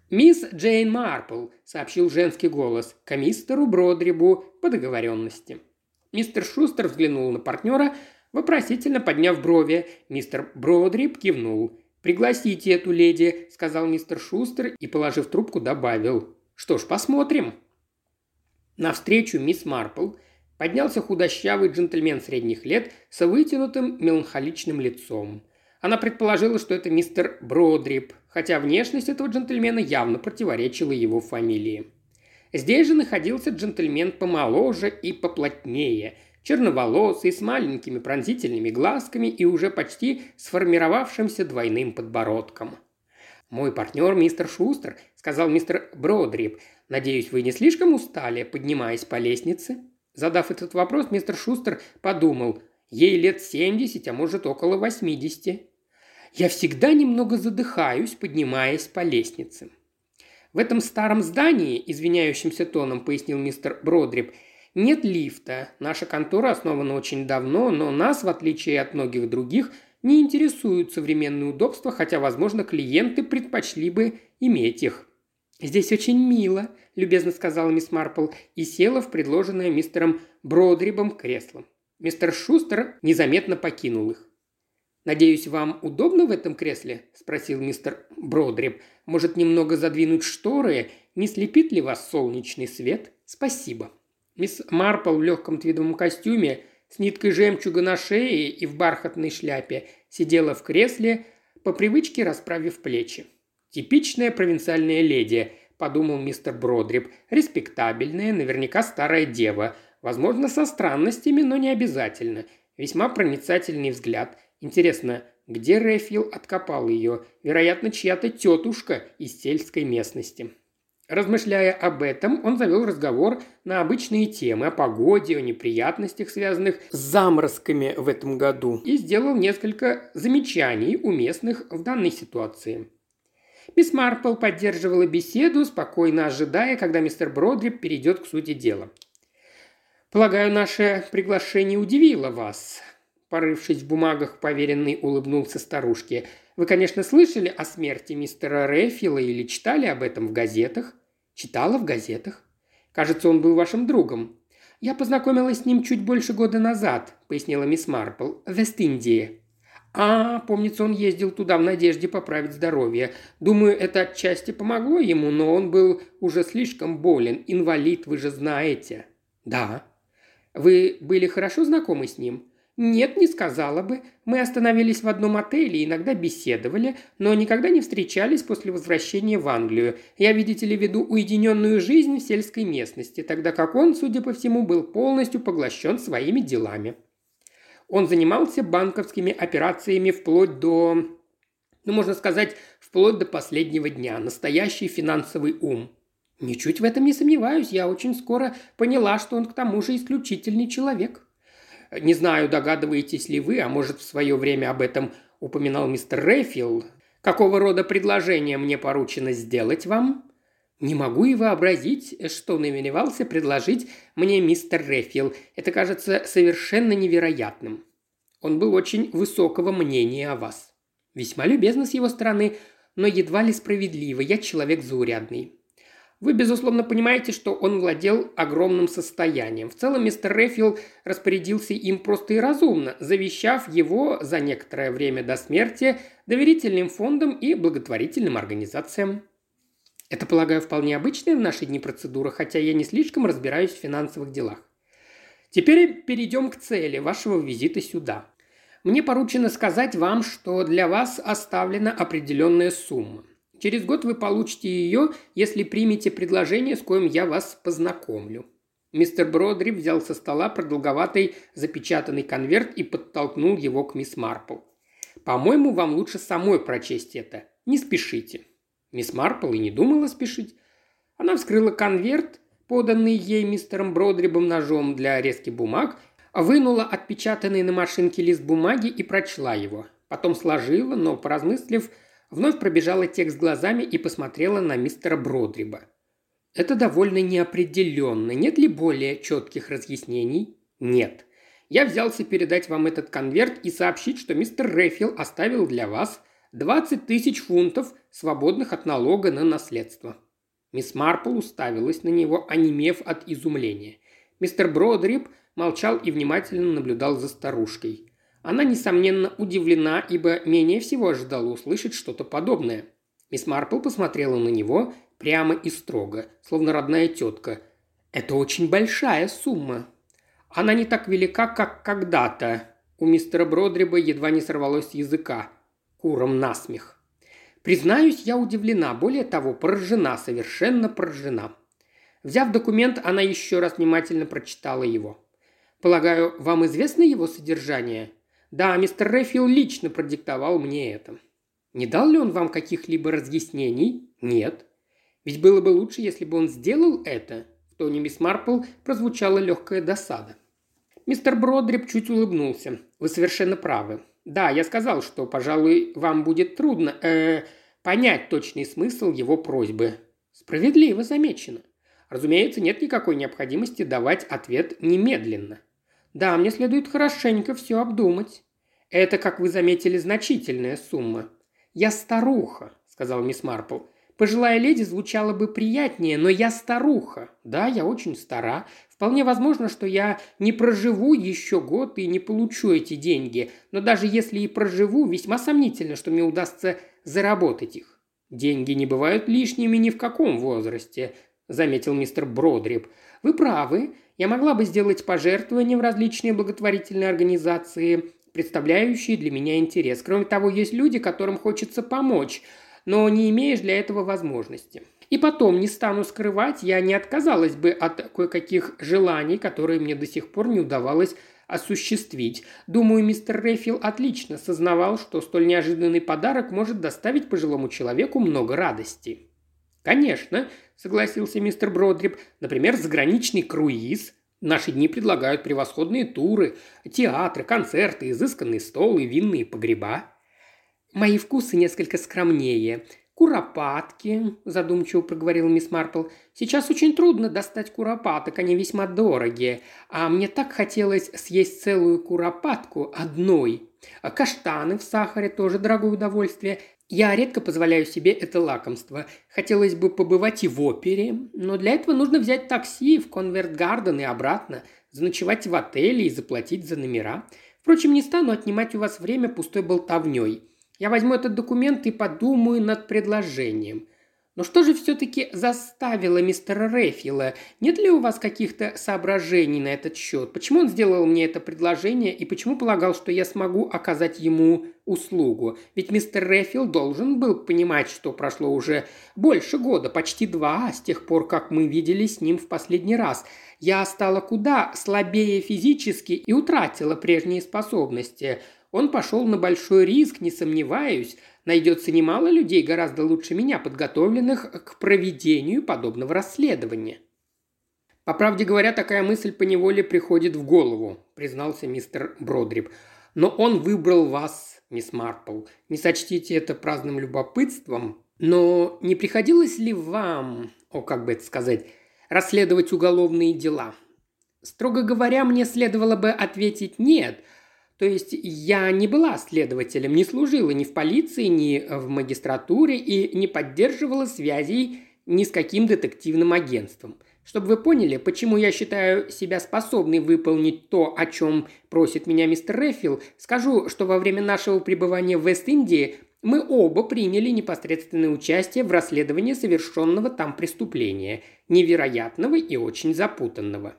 «Мисс Джейн Марпл», – сообщил женский голос, – «к мистеру Бродрибу по договоренности». Мистер Шустер взглянул на партнера, вопросительно подняв брови. Мистер Бродрип кивнул. «Пригласите эту леди», – сказал мистер Шустер и, положив трубку, добавил. «Что ж, посмотрим». Навстречу мисс Марпл поднялся худощавый джентльмен средних лет с вытянутым меланхоличным лицом. Она предположила, что это мистер Бродрип, хотя внешность этого джентльмена явно противоречила его фамилии. Здесь же находился джентльмен помоложе и поплотнее – черноволосый, с маленькими пронзительными глазками и уже почти сформировавшимся двойным подбородком. «Мой партнер мистер Шустер», – сказал мистер Бродрип. «Надеюсь, вы не слишком устали, поднимаясь по лестнице?» Задав этот вопрос, мистер Шустер подумал, ей лет семьдесят, а может около восьмидесяти. «Я всегда немного задыхаюсь, поднимаясь по лестнице». В этом старом здании, извиняющимся тоном пояснил мистер Бродрип, нет лифта. Наша контора основана очень давно, но нас, в отличие от многих других, не интересуют современные удобства, хотя, возможно, клиенты предпочли бы иметь их. «Здесь очень мило», – любезно сказала мисс Марпл и села в предложенное мистером Бродрибом кресло. Мистер Шустер незаметно покинул их. «Надеюсь, вам удобно в этом кресле?» – спросил мистер Бродриб. «Может, немного задвинуть шторы? Не слепит ли вас солнечный свет? Спасибо». Мисс Марпл в легком твидовом костюме с ниткой жемчуга на шее и в бархатной шляпе сидела в кресле, по привычке расправив плечи. «Типичная провинциальная леди», – подумал мистер Бродрип. «Респектабельная, наверняка старая дева. Возможно, со странностями, но не обязательно. Весьма проницательный взгляд. Интересно, где Рэфил откопал ее? Вероятно, чья-то тетушка из сельской местности». Размышляя об этом, он завел разговор на обычные темы о погоде, о неприятностях, связанных с заморозками в этом году, и сделал несколько замечаний, уместных в данной ситуации. Мисс Марпл поддерживала беседу, спокойно ожидая, когда мистер Бродрип перейдет к сути дела. «Полагаю, наше приглашение удивило вас», Порывшись в бумагах, поверенный улыбнулся старушке. «Вы, конечно, слышали о смерти мистера Рэфила или читали об этом в газетах?» «Читала в газетах. Кажется, он был вашим другом. Я познакомилась с ним чуть больше года назад», — пояснила мисс Марпл, — «в Вест-Индии». «А, помнится, он ездил туда в надежде поправить здоровье. Думаю, это отчасти помогло ему, но он был уже слишком болен. Инвалид, вы же знаете». «Да». «Вы были хорошо знакомы с ним?» «Нет, не сказала бы. Мы остановились в одном отеле иногда беседовали, но никогда не встречались после возвращения в Англию. Я, видите ли, веду уединенную жизнь в сельской местности, тогда как он, судя по всему, был полностью поглощен своими делами. Он занимался банковскими операциями вплоть до... Ну, можно сказать, вплоть до последнего дня. Настоящий финансовый ум. Ничуть в этом не сомневаюсь. Я очень скоро поняла, что он к тому же исключительный человек. Не знаю, догадываетесь ли вы, а может в свое время об этом упоминал мистер Рэйфилл, какого рода предложение мне поручено сделать вам? Не могу и вообразить, что намеревался предложить мне мистер Рэфил. Это кажется совершенно невероятным. Он был очень высокого мнения о вас. Весьма любезно с его стороны, но едва ли справедливо. Я человек заурядный. Вы, безусловно, понимаете, что он владел огромным состоянием. В целом, мистер Рэфилл распорядился им просто и разумно, завещав его за некоторое время до смерти доверительным фондам и благотворительным организациям. Это, полагаю, вполне обычная в наши дни процедура, хотя я не слишком разбираюсь в финансовых делах. Теперь перейдем к цели вашего визита сюда. Мне поручено сказать вам, что для вас оставлена определенная сумма. Через год вы получите ее, если примете предложение, с коим я вас познакомлю». Мистер Бродрип взял со стола продолговатый запечатанный конверт и подтолкнул его к мисс Марпл. «По-моему, вам лучше самой прочесть это. Не спешите». Мисс Марпл и не думала спешить. Она вскрыла конверт, поданный ей мистером Бродрибом ножом для резки бумаг, вынула отпечатанный на машинке лист бумаги и прочла его. Потом сложила, но, поразмыслив, Вновь пробежала текст глазами и посмотрела на мистера Бродриба. «Это довольно неопределенно. Нет ли более четких разъяснений?» «Нет. Я взялся передать вам этот конверт и сообщить, что мистер Рэфил оставил для вас 20 тысяч фунтов, свободных от налога на наследство». Мисс Марпл уставилась на него, онемев от изумления. Мистер Бродрип молчал и внимательно наблюдал за старушкой. Она, несомненно, удивлена, ибо менее всего ожидала услышать что-то подобное. Мисс Марпл посмотрела на него прямо и строго, словно родная тетка. «Это очень большая сумма. Она не так велика, как когда-то». У мистера Бродриба едва не сорвалось языка. Куром насмех. Признаюсь, я удивлена, более того, поражена, совершенно поражена. Взяв документ, она еще раз внимательно прочитала его. «Полагаю, вам известно его содержание?» Да, мистер Рэфил лично продиктовал мне это. Не дал ли он вам каких-либо разъяснений? Нет. Ведь было бы лучше, если бы он сделал это. В тоне мисс Марпл прозвучала легкая досада. Мистер Бродрип чуть улыбнулся. Вы совершенно правы. Да, я сказал, что, пожалуй, вам будет трудно э, понять точный смысл его просьбы. Справедливо замечено. Разумеется, нет никакой необходимости давать ответ немедленно. Да, мне следует хорошенько все обдумать. Это, как вы заметили, значительная сумма. Я старуха, сказал мисс Марпл. Пожилая леди звучала бы приятнее, но я старуха. Да, я очень стара. Вполне возможно, что я не проживу еще год и не получу эти деньги. Но даже если и проживу, весьма сомнительно, что мне удастся заработать их. Деньги не бывают лишними ни в каком возрасте, заметил мистер Бродрип. Вы правы. Я могла бы сделать пожертвования в различные благотворительные организации, представляющие для меня интерес. Кроме того, есть люди, которым хочется помочь – но не имеешь для этого возможности. И потом, не стану скрывать, я не отказалась бы от кое-каких желаний, которые мне до сих пор не удавалось осуществить. Думаю, мистер Рейфилл отлично сознавал, что столь неожиданный подарок может доставить пожилому человеку много радости. «Конечно», – согласился мистер Бродрип, – «например, заграничный круиз. Наши дни предлагают превосходные туры, театры, концерты, изысканный стол и винные погреба. Мои вкусы несколько скромнее. «Куропатки», – задумчиво проговорил мисс Марпл. «Сейчас очень трудно достать куропаток, они весьма дорогие. А мне так хотелось съесть целую куропатку одной. А каштаны в сахаре тоже дорогое удовольствие. Я редко позволяю себе это лакомство. Хотелось бы побывать и в опере, но для этого нужно взять такси в Конверт-Гарден и обратно, заночевать в отеле и заплатить за номера. Впрочем, не стану отнимать у вас время пустой болтовней. Я возьму этот документ и подумаю над предложением. Но что же все-таки заставило мистера Рефила? Нет ли у вас каких-то соображений на этот счет? Почему он сделал мне это предложение и почему полагал, что я смогу оказать ему услугу? Ведь мистер Рефил должен был понимать, что прошло уже больше года, почти два, с тех пор, как мы виделись с ним в последний раз. Я стала куда слабее физически и утратила прежние способности. Он пошел на большой риск, не сомневаюсь. Найдется немало людей, гораздо лучше меня, подготовленных к проведению подобного расследования. «По правде говоря, такая мысль поневоле приходит в голову», – признался мистер Бродрип. «Но он выбрал вас, мисс Марпл. Не сочтите это праздным любопытством, но не приходилось ли вам, о, как бы это сказать, расследовать уголовные дела?» Строго говоря, мне следовало бы ответить «нет», то есть я не была следователем, не служила ни в полиции, ни в магистратуре и не поддерживала связей ни с каким детективным агентством. Чтобы вы поняли, почему я считаю себя способной выполнить то, о чем просит меня мистер Рефил, скажу, что во время нашего пребывания в Вест-Индии мы оба приняли непосредственное участие в расследовании совершенного там преступления, невероятного и очень запутанного.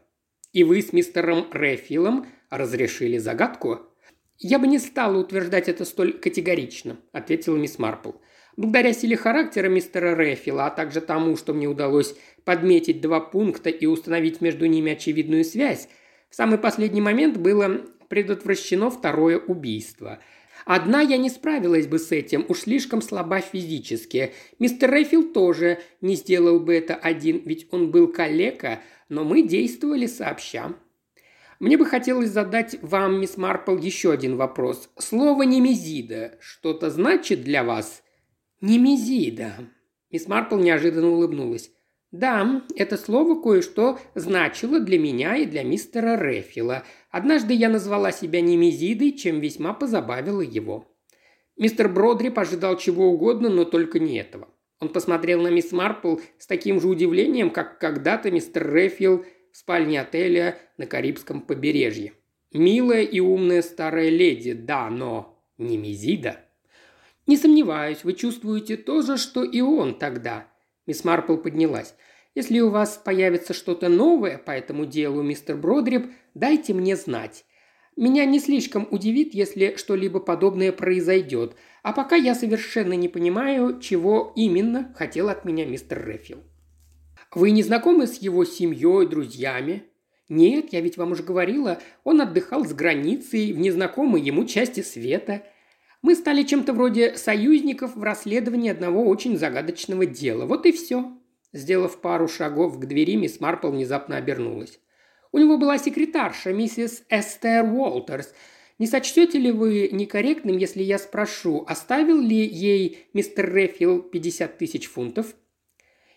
И вы с мистером Рефилом разрешили загадку?» «Я бы не стала утверждать это столь категорично», – ответила мисс Марпл. «Благодаря силе характера мистера Рэфила, а также тому, что мне удалось подметить два пункта и установить между ними очевидную связь, в самый последний момент было предотвращено второе убийство. Одна я не справилась бы с этим, уж слишком слаба физически. Мистер Рэйфилд тоже не сделал бы это один, ведь он был калека, но мы действовали сообща. Мне бы хотелось задать вам, мисс Марпл, еще один вопрос. Слово «немезида» что-то значит для вас?» «Немезида». Мисс Марпл неожиданно улыбнулась. «Да, это слово кое-что значило для меня и для мистера Рефила. Однажды я назвала себя Немезидой, чем весьма позабавила его». Мистер Бродрип ожидал чего угодно, но только не этого. Он посмотрел на мисс Марпл с таким же удивлением, как когда-то мистер Рефил в спальне отеля на Карибском побережье. Милая и умная старая леди, да, но не Мизида. Не сомневаюсь, вы чувствуете то же, что и он тогда. Мисс Марпл поднялась. Если у вас появится что-то новое по этому делу, мистер Бродрип, дайте мне знать. Меня не слишком удивит, если что-либо подобное произойдет, а пока я совершенно не понимаю, чего именно хотел от меня мистер Рефилл. Вы не знакомы с его семьей, друзьями?» «Нет, я ведь вам уже говорила, он отдыхал с границей в незнакомой ему части света. Мы стали чем-то вроде союзников в расследовании одного очень загадочного дела. Вот и все». Сделав пару шагов к двери, мисс Марпл внезапно обернулась. У него была секретарша, миссис Эстер Уолтерс. Не сочтете ли вы некорректным, если я спрошу, оставил ли ей мистер Рефил 50 тысяч фунтов?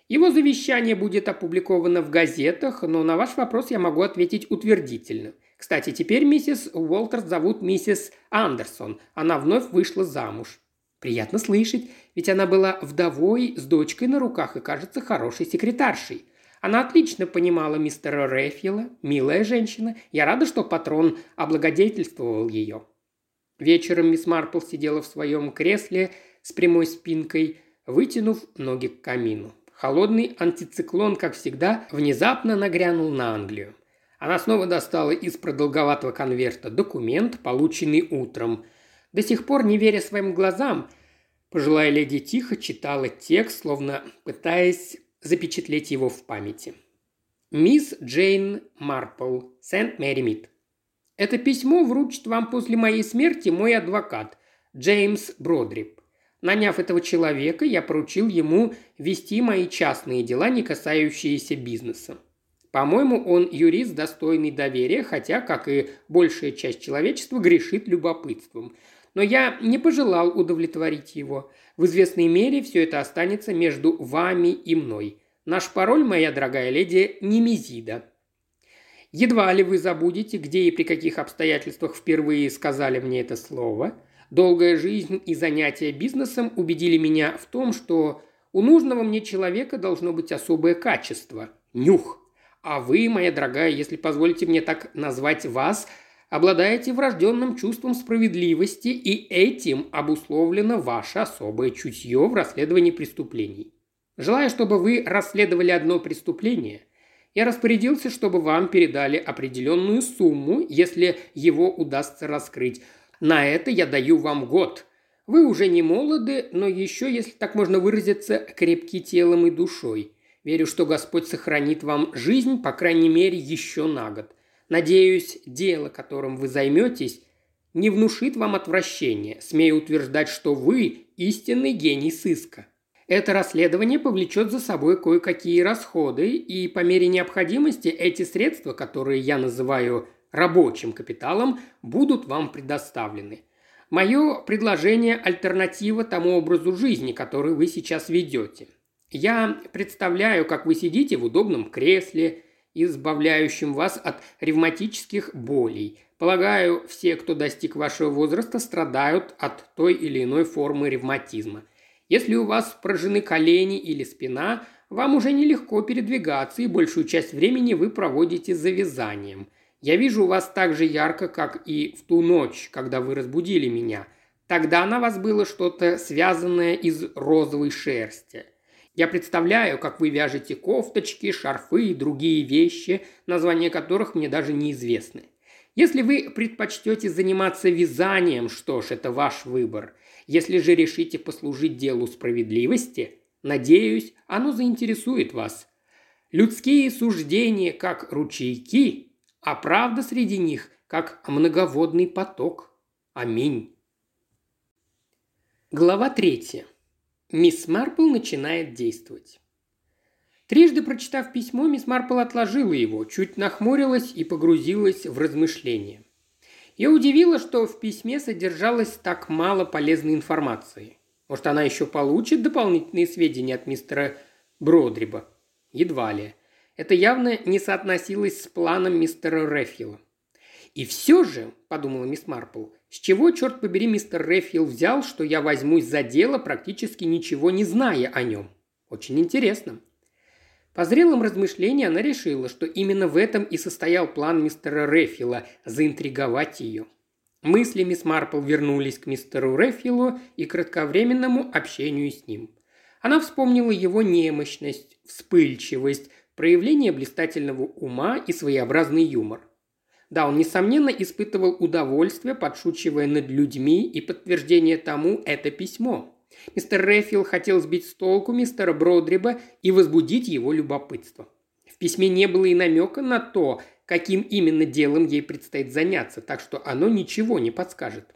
Его завещание будет опубликовано в газетах, но на ваш вопрос я могу ответить утвердительно. Кстати, теперь миссис Уолтерс зовут миссис Андерсон. Она вновь вышла замуж. Приятно слышать, ведь она была вдовой с дочкой на руках и, кажется, хорошей секретаршей. Она отлично понимала мистера Рефила, милая женщина. Я рада, что патрон облагодетельствовал ее. Вечером мисс Марпл сидела в своем кресле с прямой спинкой, вытянув ноги к камину. Холодный антициклон, как всегда, внезапно нагрянул на Англию. Она снова достала из продолговатого конверта документ, полученный утром. До сих пор, не веря своим глазам, пожилая леди тихо читала текст, словно пытаясь запечатлеть его в памяти. «Мисс Джейн Марпл, Сент-Мэри Мид. Это письмо вручит вам после моей смерти мой адвокат, Джеймс Бродрип. Наняв этого человека, я поручил ему вести мои частные дела, не касающиеся бизнеса. По-моему, он юрист, достойный доверия, хотя, как и большая часть человечества, грешит любопытством. Но я не пожелал удовлетворить его. В известной мере все это останется между вами и мной. Наш пароль, моя дорогая леди, Немезида. Едва ли вы забудете, где и при каких обстоятельствах впервые сказали мне это слово. Долгая жизнь и занятия бизнесом убедили меня в том, что у нужного мне человека должно быть особое качество – нюх. А вы, моя дорогая, если позволите мне так назвать вас, обладаете врожденным чувством справедливости, и этим обусловлено ваше особое чутье в расследовании преступлений. Желая, чтобы вы расследовали одно преступление, я распорядился, чтобы вам передали определенную сумму, если его удастся раскрыть. На это я даю вам год. Вы уже не молоды, но еще, если так можно выразиться, крепки телом и душой – Верю, что Господь сохранит вам жизнь, по крайней мере, еще на год. Надеюсь, дело, которым вы займетесь, не внушит вам отвращения. Смею утверждать, что вы истинный гений сыска. Это расследование повлечет за собой кое-какие расходы, и по мере необходимости эти средства, которые я называю рабочим капиталом, будут вам предоставлены. Мое предложение – альтернатива тому образу жизни, который вы сейчас ведете. Я представляю, как вы сидите в удобном кресле, избавляющем вас от ревматических болей. Полагаю, все, кто достиг вашего возраста, страдают от той или иной формы ревматизма. Если у вас поражены колени или спина, вам уже нелегко передвигаться, и большую часть времени вы проводите за вязанием. Я вижу вас так же ярко, как и в ту ночь, когда вы разбудили меня. Тогда на вас было что-то связанное из розовой шерсти – я представляю, как вы вяжете кофточки, шарфы и другие вещи, названия которых мне даже неизвестны. Если вы предпочтете заниматься вязанием, что ж, это ваш выбор. Если же решите послужить делу справедливости, надеюсь, оно заинтересует вас. Людские суждения как ручейки, а правда среди них как многоводный поток. Аминь. Глава третья. Мисс Марпл начинает действовать. Трижды прочитав письмо, мисс Марпл отложила его, чуть нахмурилась и погрузилась в размышления. Ее удивило, что в письме содержалось так мало полезной информации. Может, она еще получит дополнительные сведения от мистера Бродриба? Едва ли. Это явно не соотносилось с планом мистера Рефила. «И все же», – подумала мисс Марпл, с чего, черт побери, мистер Рефил взял, что я возьмусь за дело, практически ничего не зная о нем? Очень интересно. По зрелым размышлениям она решила, что именно в этом и состоял план мистера Рефила – заинтриговать ее. Мысли мисс Марпл вернулись к мистеру Рефилу и кратковременному общению с ним. Она вспомнила его немощность, вспыльчивость, проявление блистательного ума и своеобразный юмор. Да, он, несомненно, испытывал удовольствие, подшучивая над людьми, и подтверждение тому – это письмо. Мистер Рефил хотел сбить с толку мистера Бродриба и возбудить его любопытство. В письме не было и намека на то, каким именно делом ей предстоит заняться, так что оно ничего не подскажет.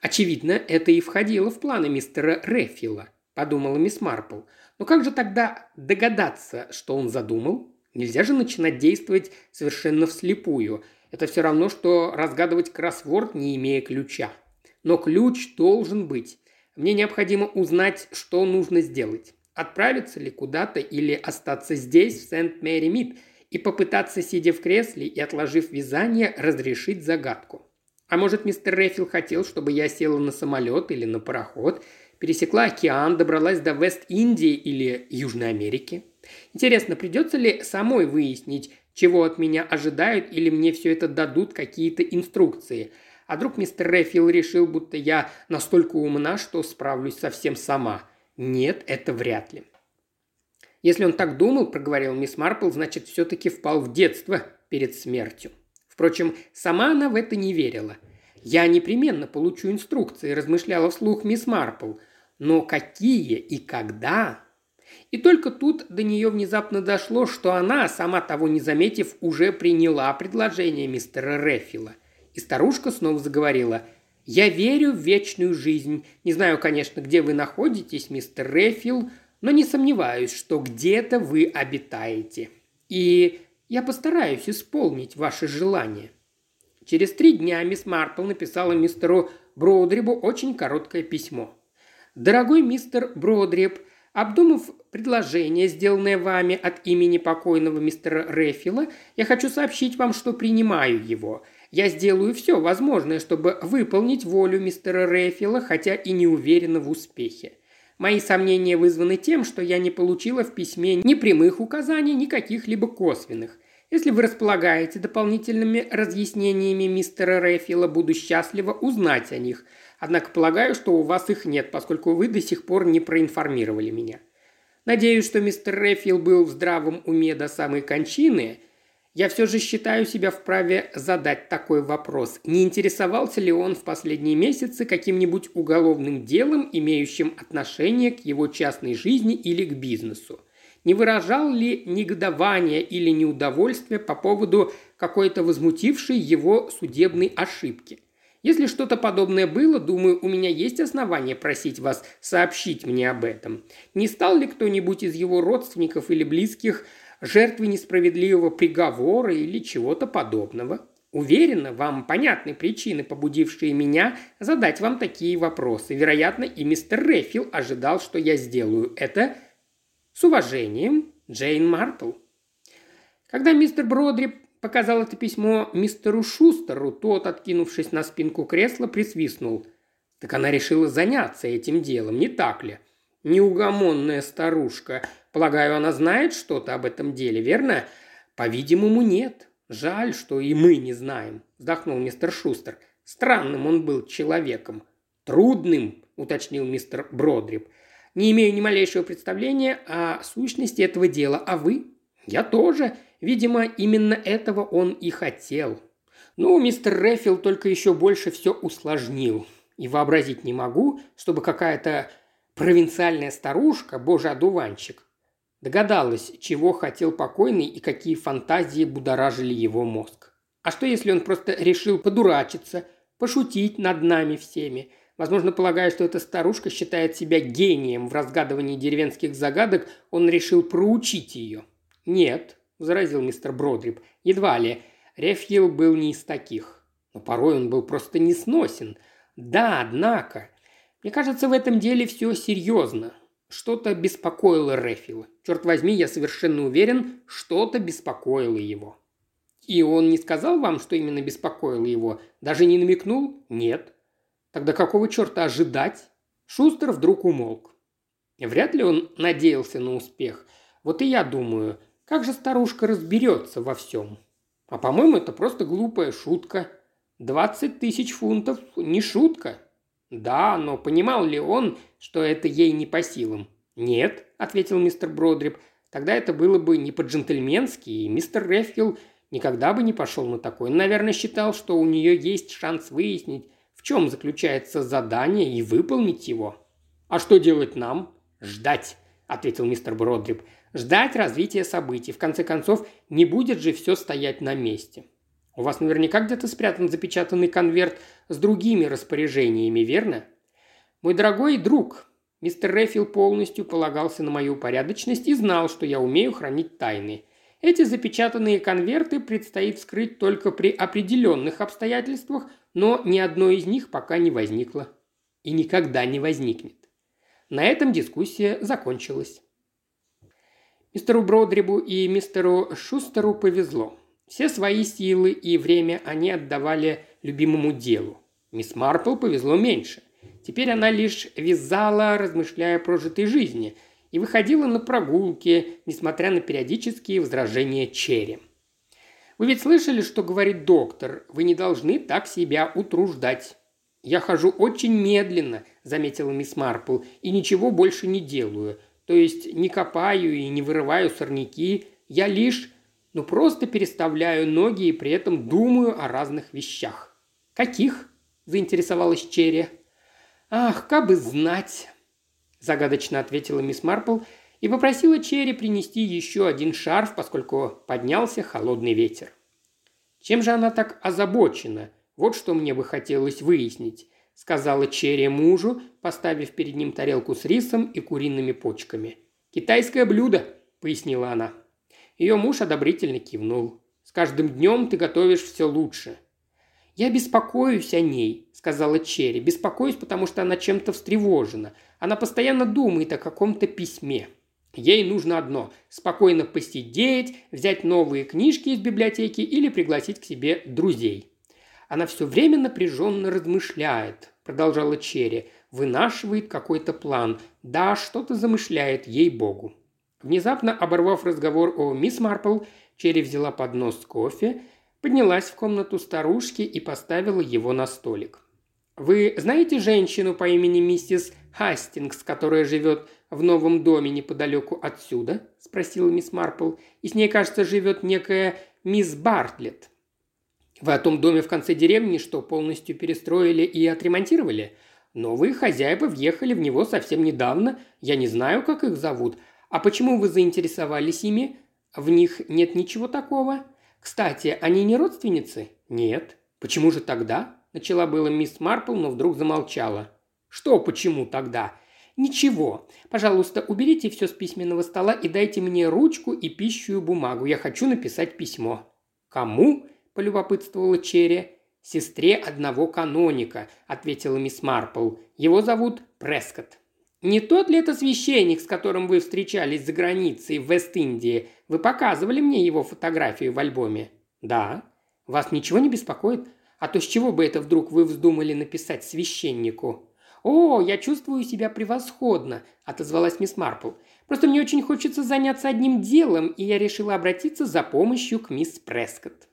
Очевидно, это и входило в планы мистера Рефила, подумала мисс Марпл. Но как же тогда догадаться, что он задумал? Нельзя же начинать действовать совершенно вслепую. Это все равно, что разгадывать кроссворд, не имея ключа. Но ключ должен быть. Мне необходимо узнать, что нужно сделать. Отправиться ли куда-то или остаться здесь, в Сент-Мэри-Мид, и попытаться, сидя в кресле и отложив вязание, разрешить загадку. А может, мистер Рефил хотел, чтобы я села на самолет или на пароход, пересекла океан, добралась до Вест-Индии или Южной Америки? Интересно, придется ли самой выяснить, чего от меня ожидают, или мне все это дадут какие-то инструкции? А вдруг мистер Рефил решил, будто я настолько умна, что справлюсь совсем сама? Нет, это вряд ли. Если он так думал, проговорил мисс Марпл, значит, все-таки впал в детство перед смертью. Впрочем, сама она в это не верила. «Я непременно получу инструкции», – размышляла вслух мисс Марпл. «Но какие и когда?» И только тут до нее внезапно дошло, что она, сама того не заметив, уже приняла предложение мистера Рефила. И старушка снова заговорила. «Я верю в вечную жизнь. Не знаю, конечно, где вы находитесь, мистер Рефил, но не сомневаюсь, что где-то вы обитаете. И я постараюсь исполнить ваши желания». Через три дня мисс Марпл написала мистеру Броудребу очень короткое письмо. «Дорогой мистер Броудреб, обдумав предложение, сделанное вами от имени покойного мистера Рефила, я хочу сообщить вам, что принимаю его. Я сделаю все возможное, чтобы выполнить волю мистера Рефила, хотя и не уверена в успехе. Мои сомнения вызваны тем, что я не получила в письме ни прямых указаний, ни каких-либо косвенных. Если вы располагаете дополнительными разъяснениями мистера Рефила, буду счастлива узнать о них. Однако полагаю, что у вас их нет, поскольку вы до сих пор не проинформировали меня. Надеюсь, что мистер Рефил был в здравом уме до самой кончины – я все же считаю себя вправе задать такой вопрос. Не интересовался ли он в последние месяцы каким-нибудь уголовным делом, имеющим отношение к его частной жизни или к бизнесу? Не выражал ли негодование или неудовольствие по поводу какой-то возмутившей его судебной ошибки? Если что-то подобное было, думаю, у меня есть основания просить вас сообщить мне об этом. Не стал ли кто-нибудь из его родственников или близких – жертвой несправедливого приговора или чего-то подобного. Уверена, вам понятны причины, побудившие меня задать вам такие вопросы. Вероятно, и мистер Рефил ожидал, что я сделаю это с уважением, Джейн Марпл. Когда мистер Бродри показал это письмо мистеру Шустеру, тот, откинувшись на спинку кресла, присвистнул. Так она решила заняться этим делом, не так ли? Неугомонная старушка. Полагаю, она знает что-то об этом деле, верно? По-видимому, нет. Жаль, что и мы не знаем, вздохнул мистер Шустер. Странным он был человеком. Трудным, уточнил мистер Бродрип. Не имею ни малейшего представления о сущности этого дела, а вы? Я тоже. Видимо, именно этого он и хотел. Ну, мистер Рефил только еще больше все усложнил. И вообразить не могу, чтобы какая-то провинциальная старушка, боже одуванчик, Догадалась, чего хотел покойный и какие фантазии будоражили его мозг. А что, если он просто решил подурачиться, пошутить над нами всеми? Возможно, полагая, что эта старушка считает себя гением в разгадывании деревенских загадок, он решил проучить ее. «Нет», – возразил мистер Бродрип, – «едва ли. Рефьил был не из таких. Но порой он был просто несносен. Да, однако. Мне кажется, в этом деле все серьезно. Что-то беспокоило Рефила. Черт возьми, я совершенно уверен, что-то беспокоило его. И он не сказал вам, что именно беспокоило его? Даже не намекнул? Нет. Тогда какого черта ожидать? Шустер вдруг умолк. Вряд ли он надеялся на успех. Вот и я думаю, как же старушка разберется во всем? А по-моему, это просто глупая шутка. Двадцать тысяч фунтов – не шутка. Да, но понимал ли он, что это ей не по силам? Нет, ответил мистер Бродрип. Тогда это было бы не по-джентльменски, и мистер Рефкил никогда бы не пошел на такое. Он, наверное, считал, что у нее есть шанс выяснить, в чем заключается задание и выполнить его. «А что делать нам?» «Ждать», – ответил мистер Бродрип. «Ждать развития событий. В конце концов, не будет же все стоять на месте». У вас наверняка где-то спрятан запечатанный конверт с другими распоряжениями, верно? Мой дорогой друг, мистер Рефил полностью полагался на мою порядочность и знал, что я умею хранить тайны. Эти запечатанные конверты предстоит вскрыть только при определенных обстоятельствах, но ни одно из них пока не возникло. И никогда не возникнет. На этом дискуссия закончилась. Мистеру Бродрибу и мистеру Шустеру повезло. Все свои силы и время они отдавали любимому делу. Мисс Марпл повезло меньше. Теперь она лишь вязала, размышляя о прожитой жизни, и выходила на прогулки, несмотря на периодические возражения Черри. «Вы ведь слышали, что говорит доктор? Вы не должны так себя утруждать». «Я хожу очень медленно», – заметила мисс Марпл, – «и ничего больше не делаю. То есть не копаю и не вырываю сорняки. Я лишь, ну просто переставляю ноги и при этом думаю о разных вещах». «Каких?» – заинтересовалась Черри. «Ах, как бы знать!» – загадочно ответила мисс Марпл и попросила Черри принести еще один шарф, поскольку поднялся холодный ветер. Чем же она так озабочена? Вот что мне бы хотелось выяснить, сказала Черри мужу, поставив перед ним тарелку с рисом и куриными почками. «Китайское блюдо», – пояснила она. Ее муж одобрительно кивнул. «С каждым днем ты готовишь все лучше». «Я беспокоюсь о ней», – сказала Черри. «Беспокоюсь, потому что она чем-то встревожена. Она постоянно думает о каком-то письме. Ей нужно одно – спокойно посидеть, взять новые книжки из библиотеки или пригласить к себе друзей. Она все время напряженно размышляет, продолжала Черри, вынашивает какой-то план. Да, что-то замышляет, ей-богу. Внезапно оборвав разговор о мисс Марпл, Черри взяла поднос с кофе, поднялась в комнату старушки и поставила его на столик. «Вы знаете женщину по имени миссис Хастингс, которая живет в новом доме неподалеку отсюда?» – спросила мисс Марпл. «И с ней, кажется, живет некая мисс Бартлетт». «Вы о том доме в конце деревни, что полностью перестроили и отремонтировали?» «Новые хозяева въехали в него совсем недавно. Я не знаю, как их зовут. А почему вы заинтересовались ими? В них нет ничего такого?» «Кстати, они не родственницы?» «Нет». «Почему же тогда?» – начала было мисс Марпл, но вдруг замолчала. «Что почему тогда?» «Ничего. Пожалуйста, уберите все с письменного стола и дайте мне ручку и пищую бумагу. Я хочу написать письмо». «Кому?» – полюбопытствовала Черри. «Сестре одного каноника», – ответила мисс Марпл. «Его зовут Прескотт». «Не тот ли это священник, с которым вы встречались за границей в Вест-Индии? Вы показывали мне его фотографию в альбоме?» «Да». «Вас ничего не беспокоит? А то с чего бы это вдруг вы вздумали написать священнику?» «О, я чувствую себя превосходно», – отозвалась мисс Марпл. «Просто мне очень хочется заняться одним делом, и я решила обратиться за помощью к мисс Прескотт».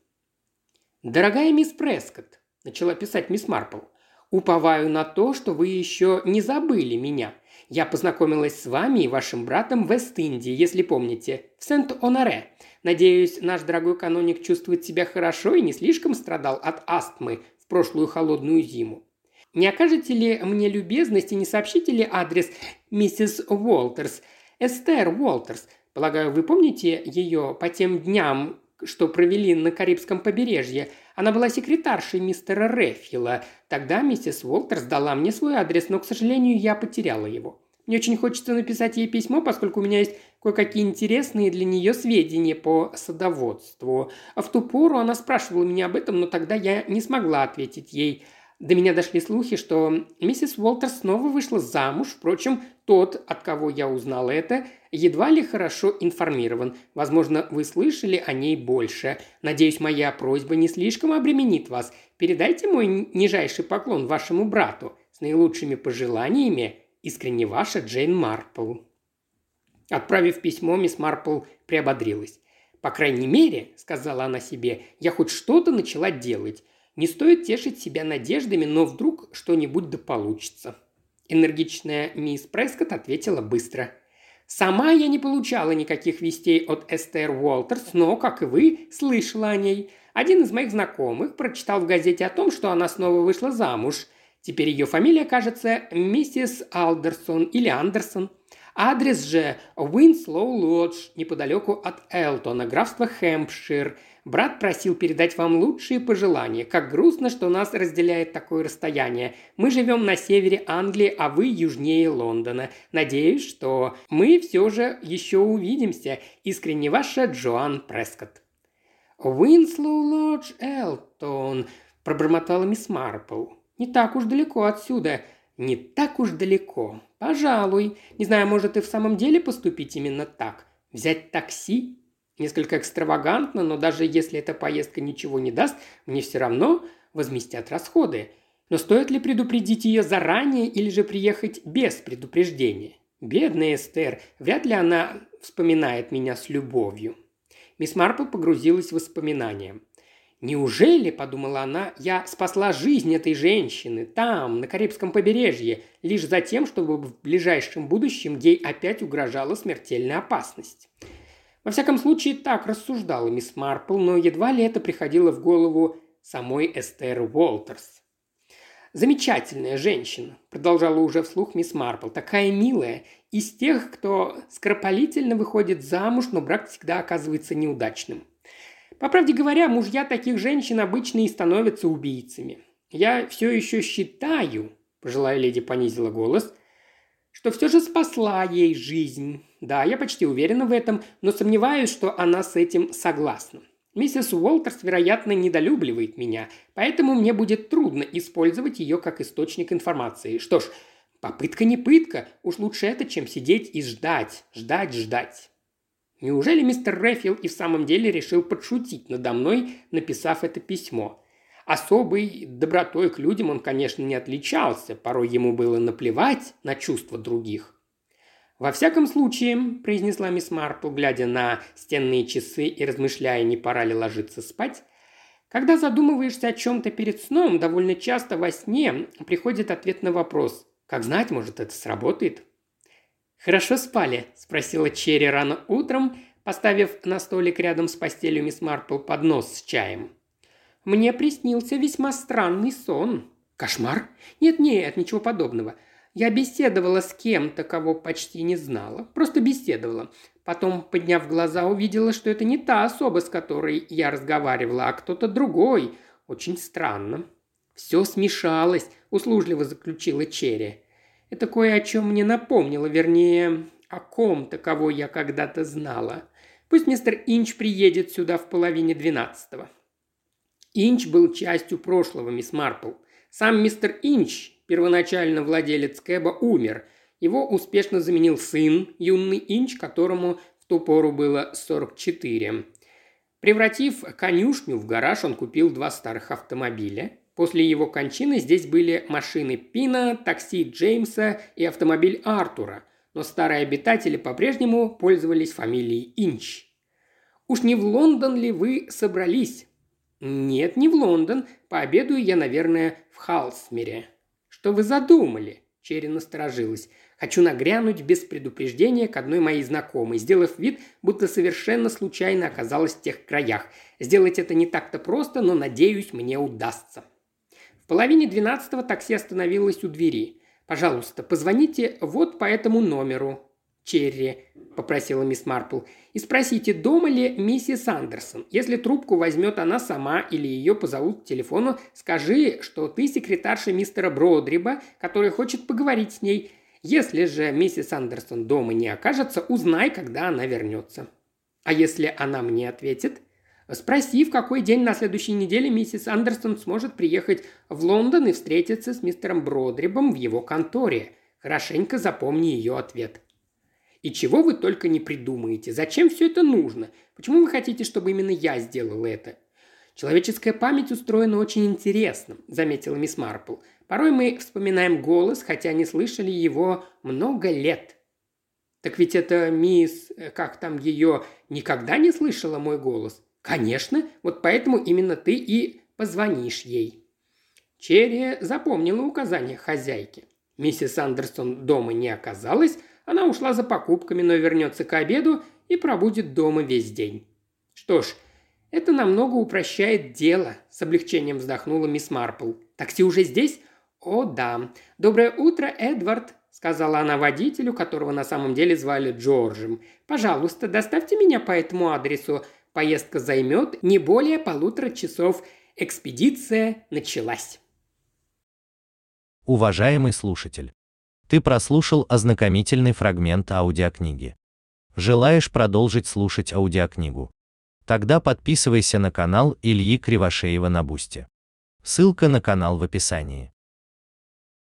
«Дорогая мисс Прескотт», – начала писать мисс Марпл, – «уповаю на то, что вы еще не забыли меня. Я познакомилась с вами и вашим братом в Вест-Индии, если помните, в Сент-Оноре. Надеюсь, наш дорогой каноник чувствует себя хорошо и не слишком страдал от астмы в прошлую холодную зиму. Не окажете ли мне любезность и не сообщите ли адрес миссис Уолтерс, Эстер Уолтерс? Полагаю, вы помните ее по тем дням, что провели на Карибском побережье. Она была секретаршей мистера Реффила. Тогда миссис Уолтерс дала мне свой адрес, но, к сожалению, я потеряла его. Мне очень хочется написать ей письмо, поскольку у меня есть кое-какие интересные для нее сведения по садоводству. А в ту пору она спрашивала меня об этом, но тогда я не смогла ответить ей. До меня дошли слухи, что миссис Уолтер снова вышла замуж. Впрочем, тот, от кого я узнал это, едва ли хорошо информирован. Возможно, вы слышали о ней больше. Надеюсь, моя просьба не слишком обременит вас. Передайте мой нижайший поклон вашему брату. С наилучшими пожеланиями. Искренне ваша Джейн Марпл. Отправив письмо, мисс Марпл приободрилась. «По крайней мере», — сказала она себе, — «я хоть что-то начала делать. Не стоит тешить себя надеждами, но вдруг что-нибудь да получится. Энергичная мисс Прескотт ответила быстро. «Сама я не получала никаких вестей от Эстер Уолтерс, но, как и вы, слышала о ней. Один из моих знакомых прочитал в газете о том, что она снова вышла замуж. Теперь ее фамилия, кажется, миссис Алдерсон или Андерсон. Адрес же Уинслоу Лодж, неподалеку от Элтона, графство Хэмпшир. Брат просил передать вам лучшие пожелания. Как грустно, что нас разделяет такое расстояние. Мы живем на севере Англии, а вы южнее Лондона. Надеюсь, что мы все же еще увидимся. Искренне ваша Джоан Прескотт. «Уинслоу Лодж, Элтон», – пробормотала мисс Марпл. «Не так уж далеко отсюда. Не так уж далеко. Пожалуй. Не знаю, может и в самом деле поступить именно так. Взять такси? Несколько экстравагантно, но даже если эта поездка ничего не даст, мне все равно возместят расходы. Но стоит ли предупредить ее заранее или же приехать без предупреждения? Бедная Эстер, вряд ли она вспоминает меня с любовью. Мисс Марпл погрузилась в воспоминания. «Неужели, — подумала она, — я спасла жизнь этой женщины там, на Карибском побережье, лишь за тем, чтобы в ближайшем будущем ей опять угрожала смертельная опасность?» Во всяком случае, так рассуждала мисс Марпл, но едва ли это приходило в голову самой Эстер Уолтерс. «Замечательная женщина», – продолжала уже вслух мисс Марпл, – «такая милая, из тех, кто скоропалительно выходит замуж, но брак всегда оказывается неудачным. По правде говоря, мужья таких женщин обычно и становятся убийцами. Я все еще считаю, пожилая леди понизила голос, что все же спасла ей жизнь. Да, я почти уверена в этом, но сомневаюсь, что она с этим согласна. Миссис Уолтерс, вероятно, недолюбливает меня, поэтому мне будет трудно использовать ее как источник информации. Что ж, Попытка не пытка, уж лучше это, чем сидеть и ждать, ждать, ждать. Неужели мистер Рэфил и в самом деле решил подшутить надо мной, написав это письмо? Особой добротой к людям он, конечно, не отличался, порой ему было наплевать на чувства других. «Во всяком случае», – произнесла мисс Марпл, глядя на стенные часы и размышляя, не пора ли ложиться спать, когда задумываешься о чем-то перед сном, довольно часто во сне приходит ответ на вопрос как знать, может, это сработает. «Хорошо спали?» – спросила Черри рано утром, поставив на столик рядом с постелью мисс Марпл поднос с чаем. «Мне приснился весьма странный сон». «Кошмар?» «Нет-нет, ничего подобного. Я беседовала с кем-то, кого почти не знала. Просто беседовала. Потом, подняв глаза, увидела, что это не та особа, с которой я разговаривала, а кто-то другой. Очень странно. «Все смешалось», – услужливо заключила Черри. «Это кое о чем мне напомнило, вернее, о ком-то, кого я когда-то знала. Пусть мистер Инч приедет сюда в половине двенадцатого». Инч был частью прошлого, мисс Марпл. Сам мистер Инч, первоначально владелец Кэба, умер. Его успешно заменил сын, юный Инч, которому в ту пору было 44. Превратив конюшню в гараж, он купил два старых автомобиля – После его кончины здесь были машины Пина, такси Джеймса и автомобиль Артура, но старые обитатели по-прежнему пользовались фамилией Инч. «Уж не в Лондон ли вы собрались?» «Нет, не в Лондон. Пообедаю я, наверное, в Халсмере». «Что вы задумали?» Черри насторожилась. «Хочу нагрянуть без предупреждения к одной моей знакомой, сделав вид, будто совершенно случайно оказалась в тех краях. Сделать это не так-то просто, но, надеюсь, мне удастся» половине двенадцатого такси остановилось у двери. «Пожалуйста, позвоните вот по этому номеру». «Черри», – попросила мисс Марпл, – «и спросите, дома ли миссис Андерсон. Если трубку возьмет она сама или ее позовут к телефону, скажи, что ты секретарша мистера Бродриба, который хочет поговорить с ней. Если же миссис Андерсон дома не окажется, узнай, когда она вернется». «А если она мне ответит?» Спроси, в какой день на следующей неделе миссис Андерсон сможет приехать в Лондон и встретиться с мистером Бродрибом в его конторе. Хорошенько запомни ее ответ. И чего вы только не придумаете? Зачем все это нужно? Почему вы хотите, чтобы именно я сделал это? Человеческая память устроена очень интересно, заметила мисс Марпл. Порой мы вспоминаем голос, хотя не слышали его много лет. Так ведь это мисс, э, как там ее, никогда не слышала мой голос? «Конечно, вот поэтому именно ты и позвонишь ей». Черри запомнила указания хозяйки. Миссис Андерсон дома не оказалась, она ушла за покупками, но вернется к обеду и пробудет дома весь день. Что ж, это намного упрощает дело, с облегчением вздохнула мисс Марпл. Такси уже здесь? О, да. Доброе утро, Эдвард, сказала она водителю, которого на самом деле звали Джорджем. «Пожалуйста, доставьте меня по этому адресу. Поездка займет не более полутора часов. Экспедиция началась». Уважаемый слушатель, ты прослушал ознакомительный фрагмент аудиокниги. Желаешь продолжить слушать аудиокнигу? Тогда подписывайся на канал Ильи Кривошеева на Бусте. Ссылка на канал в описании.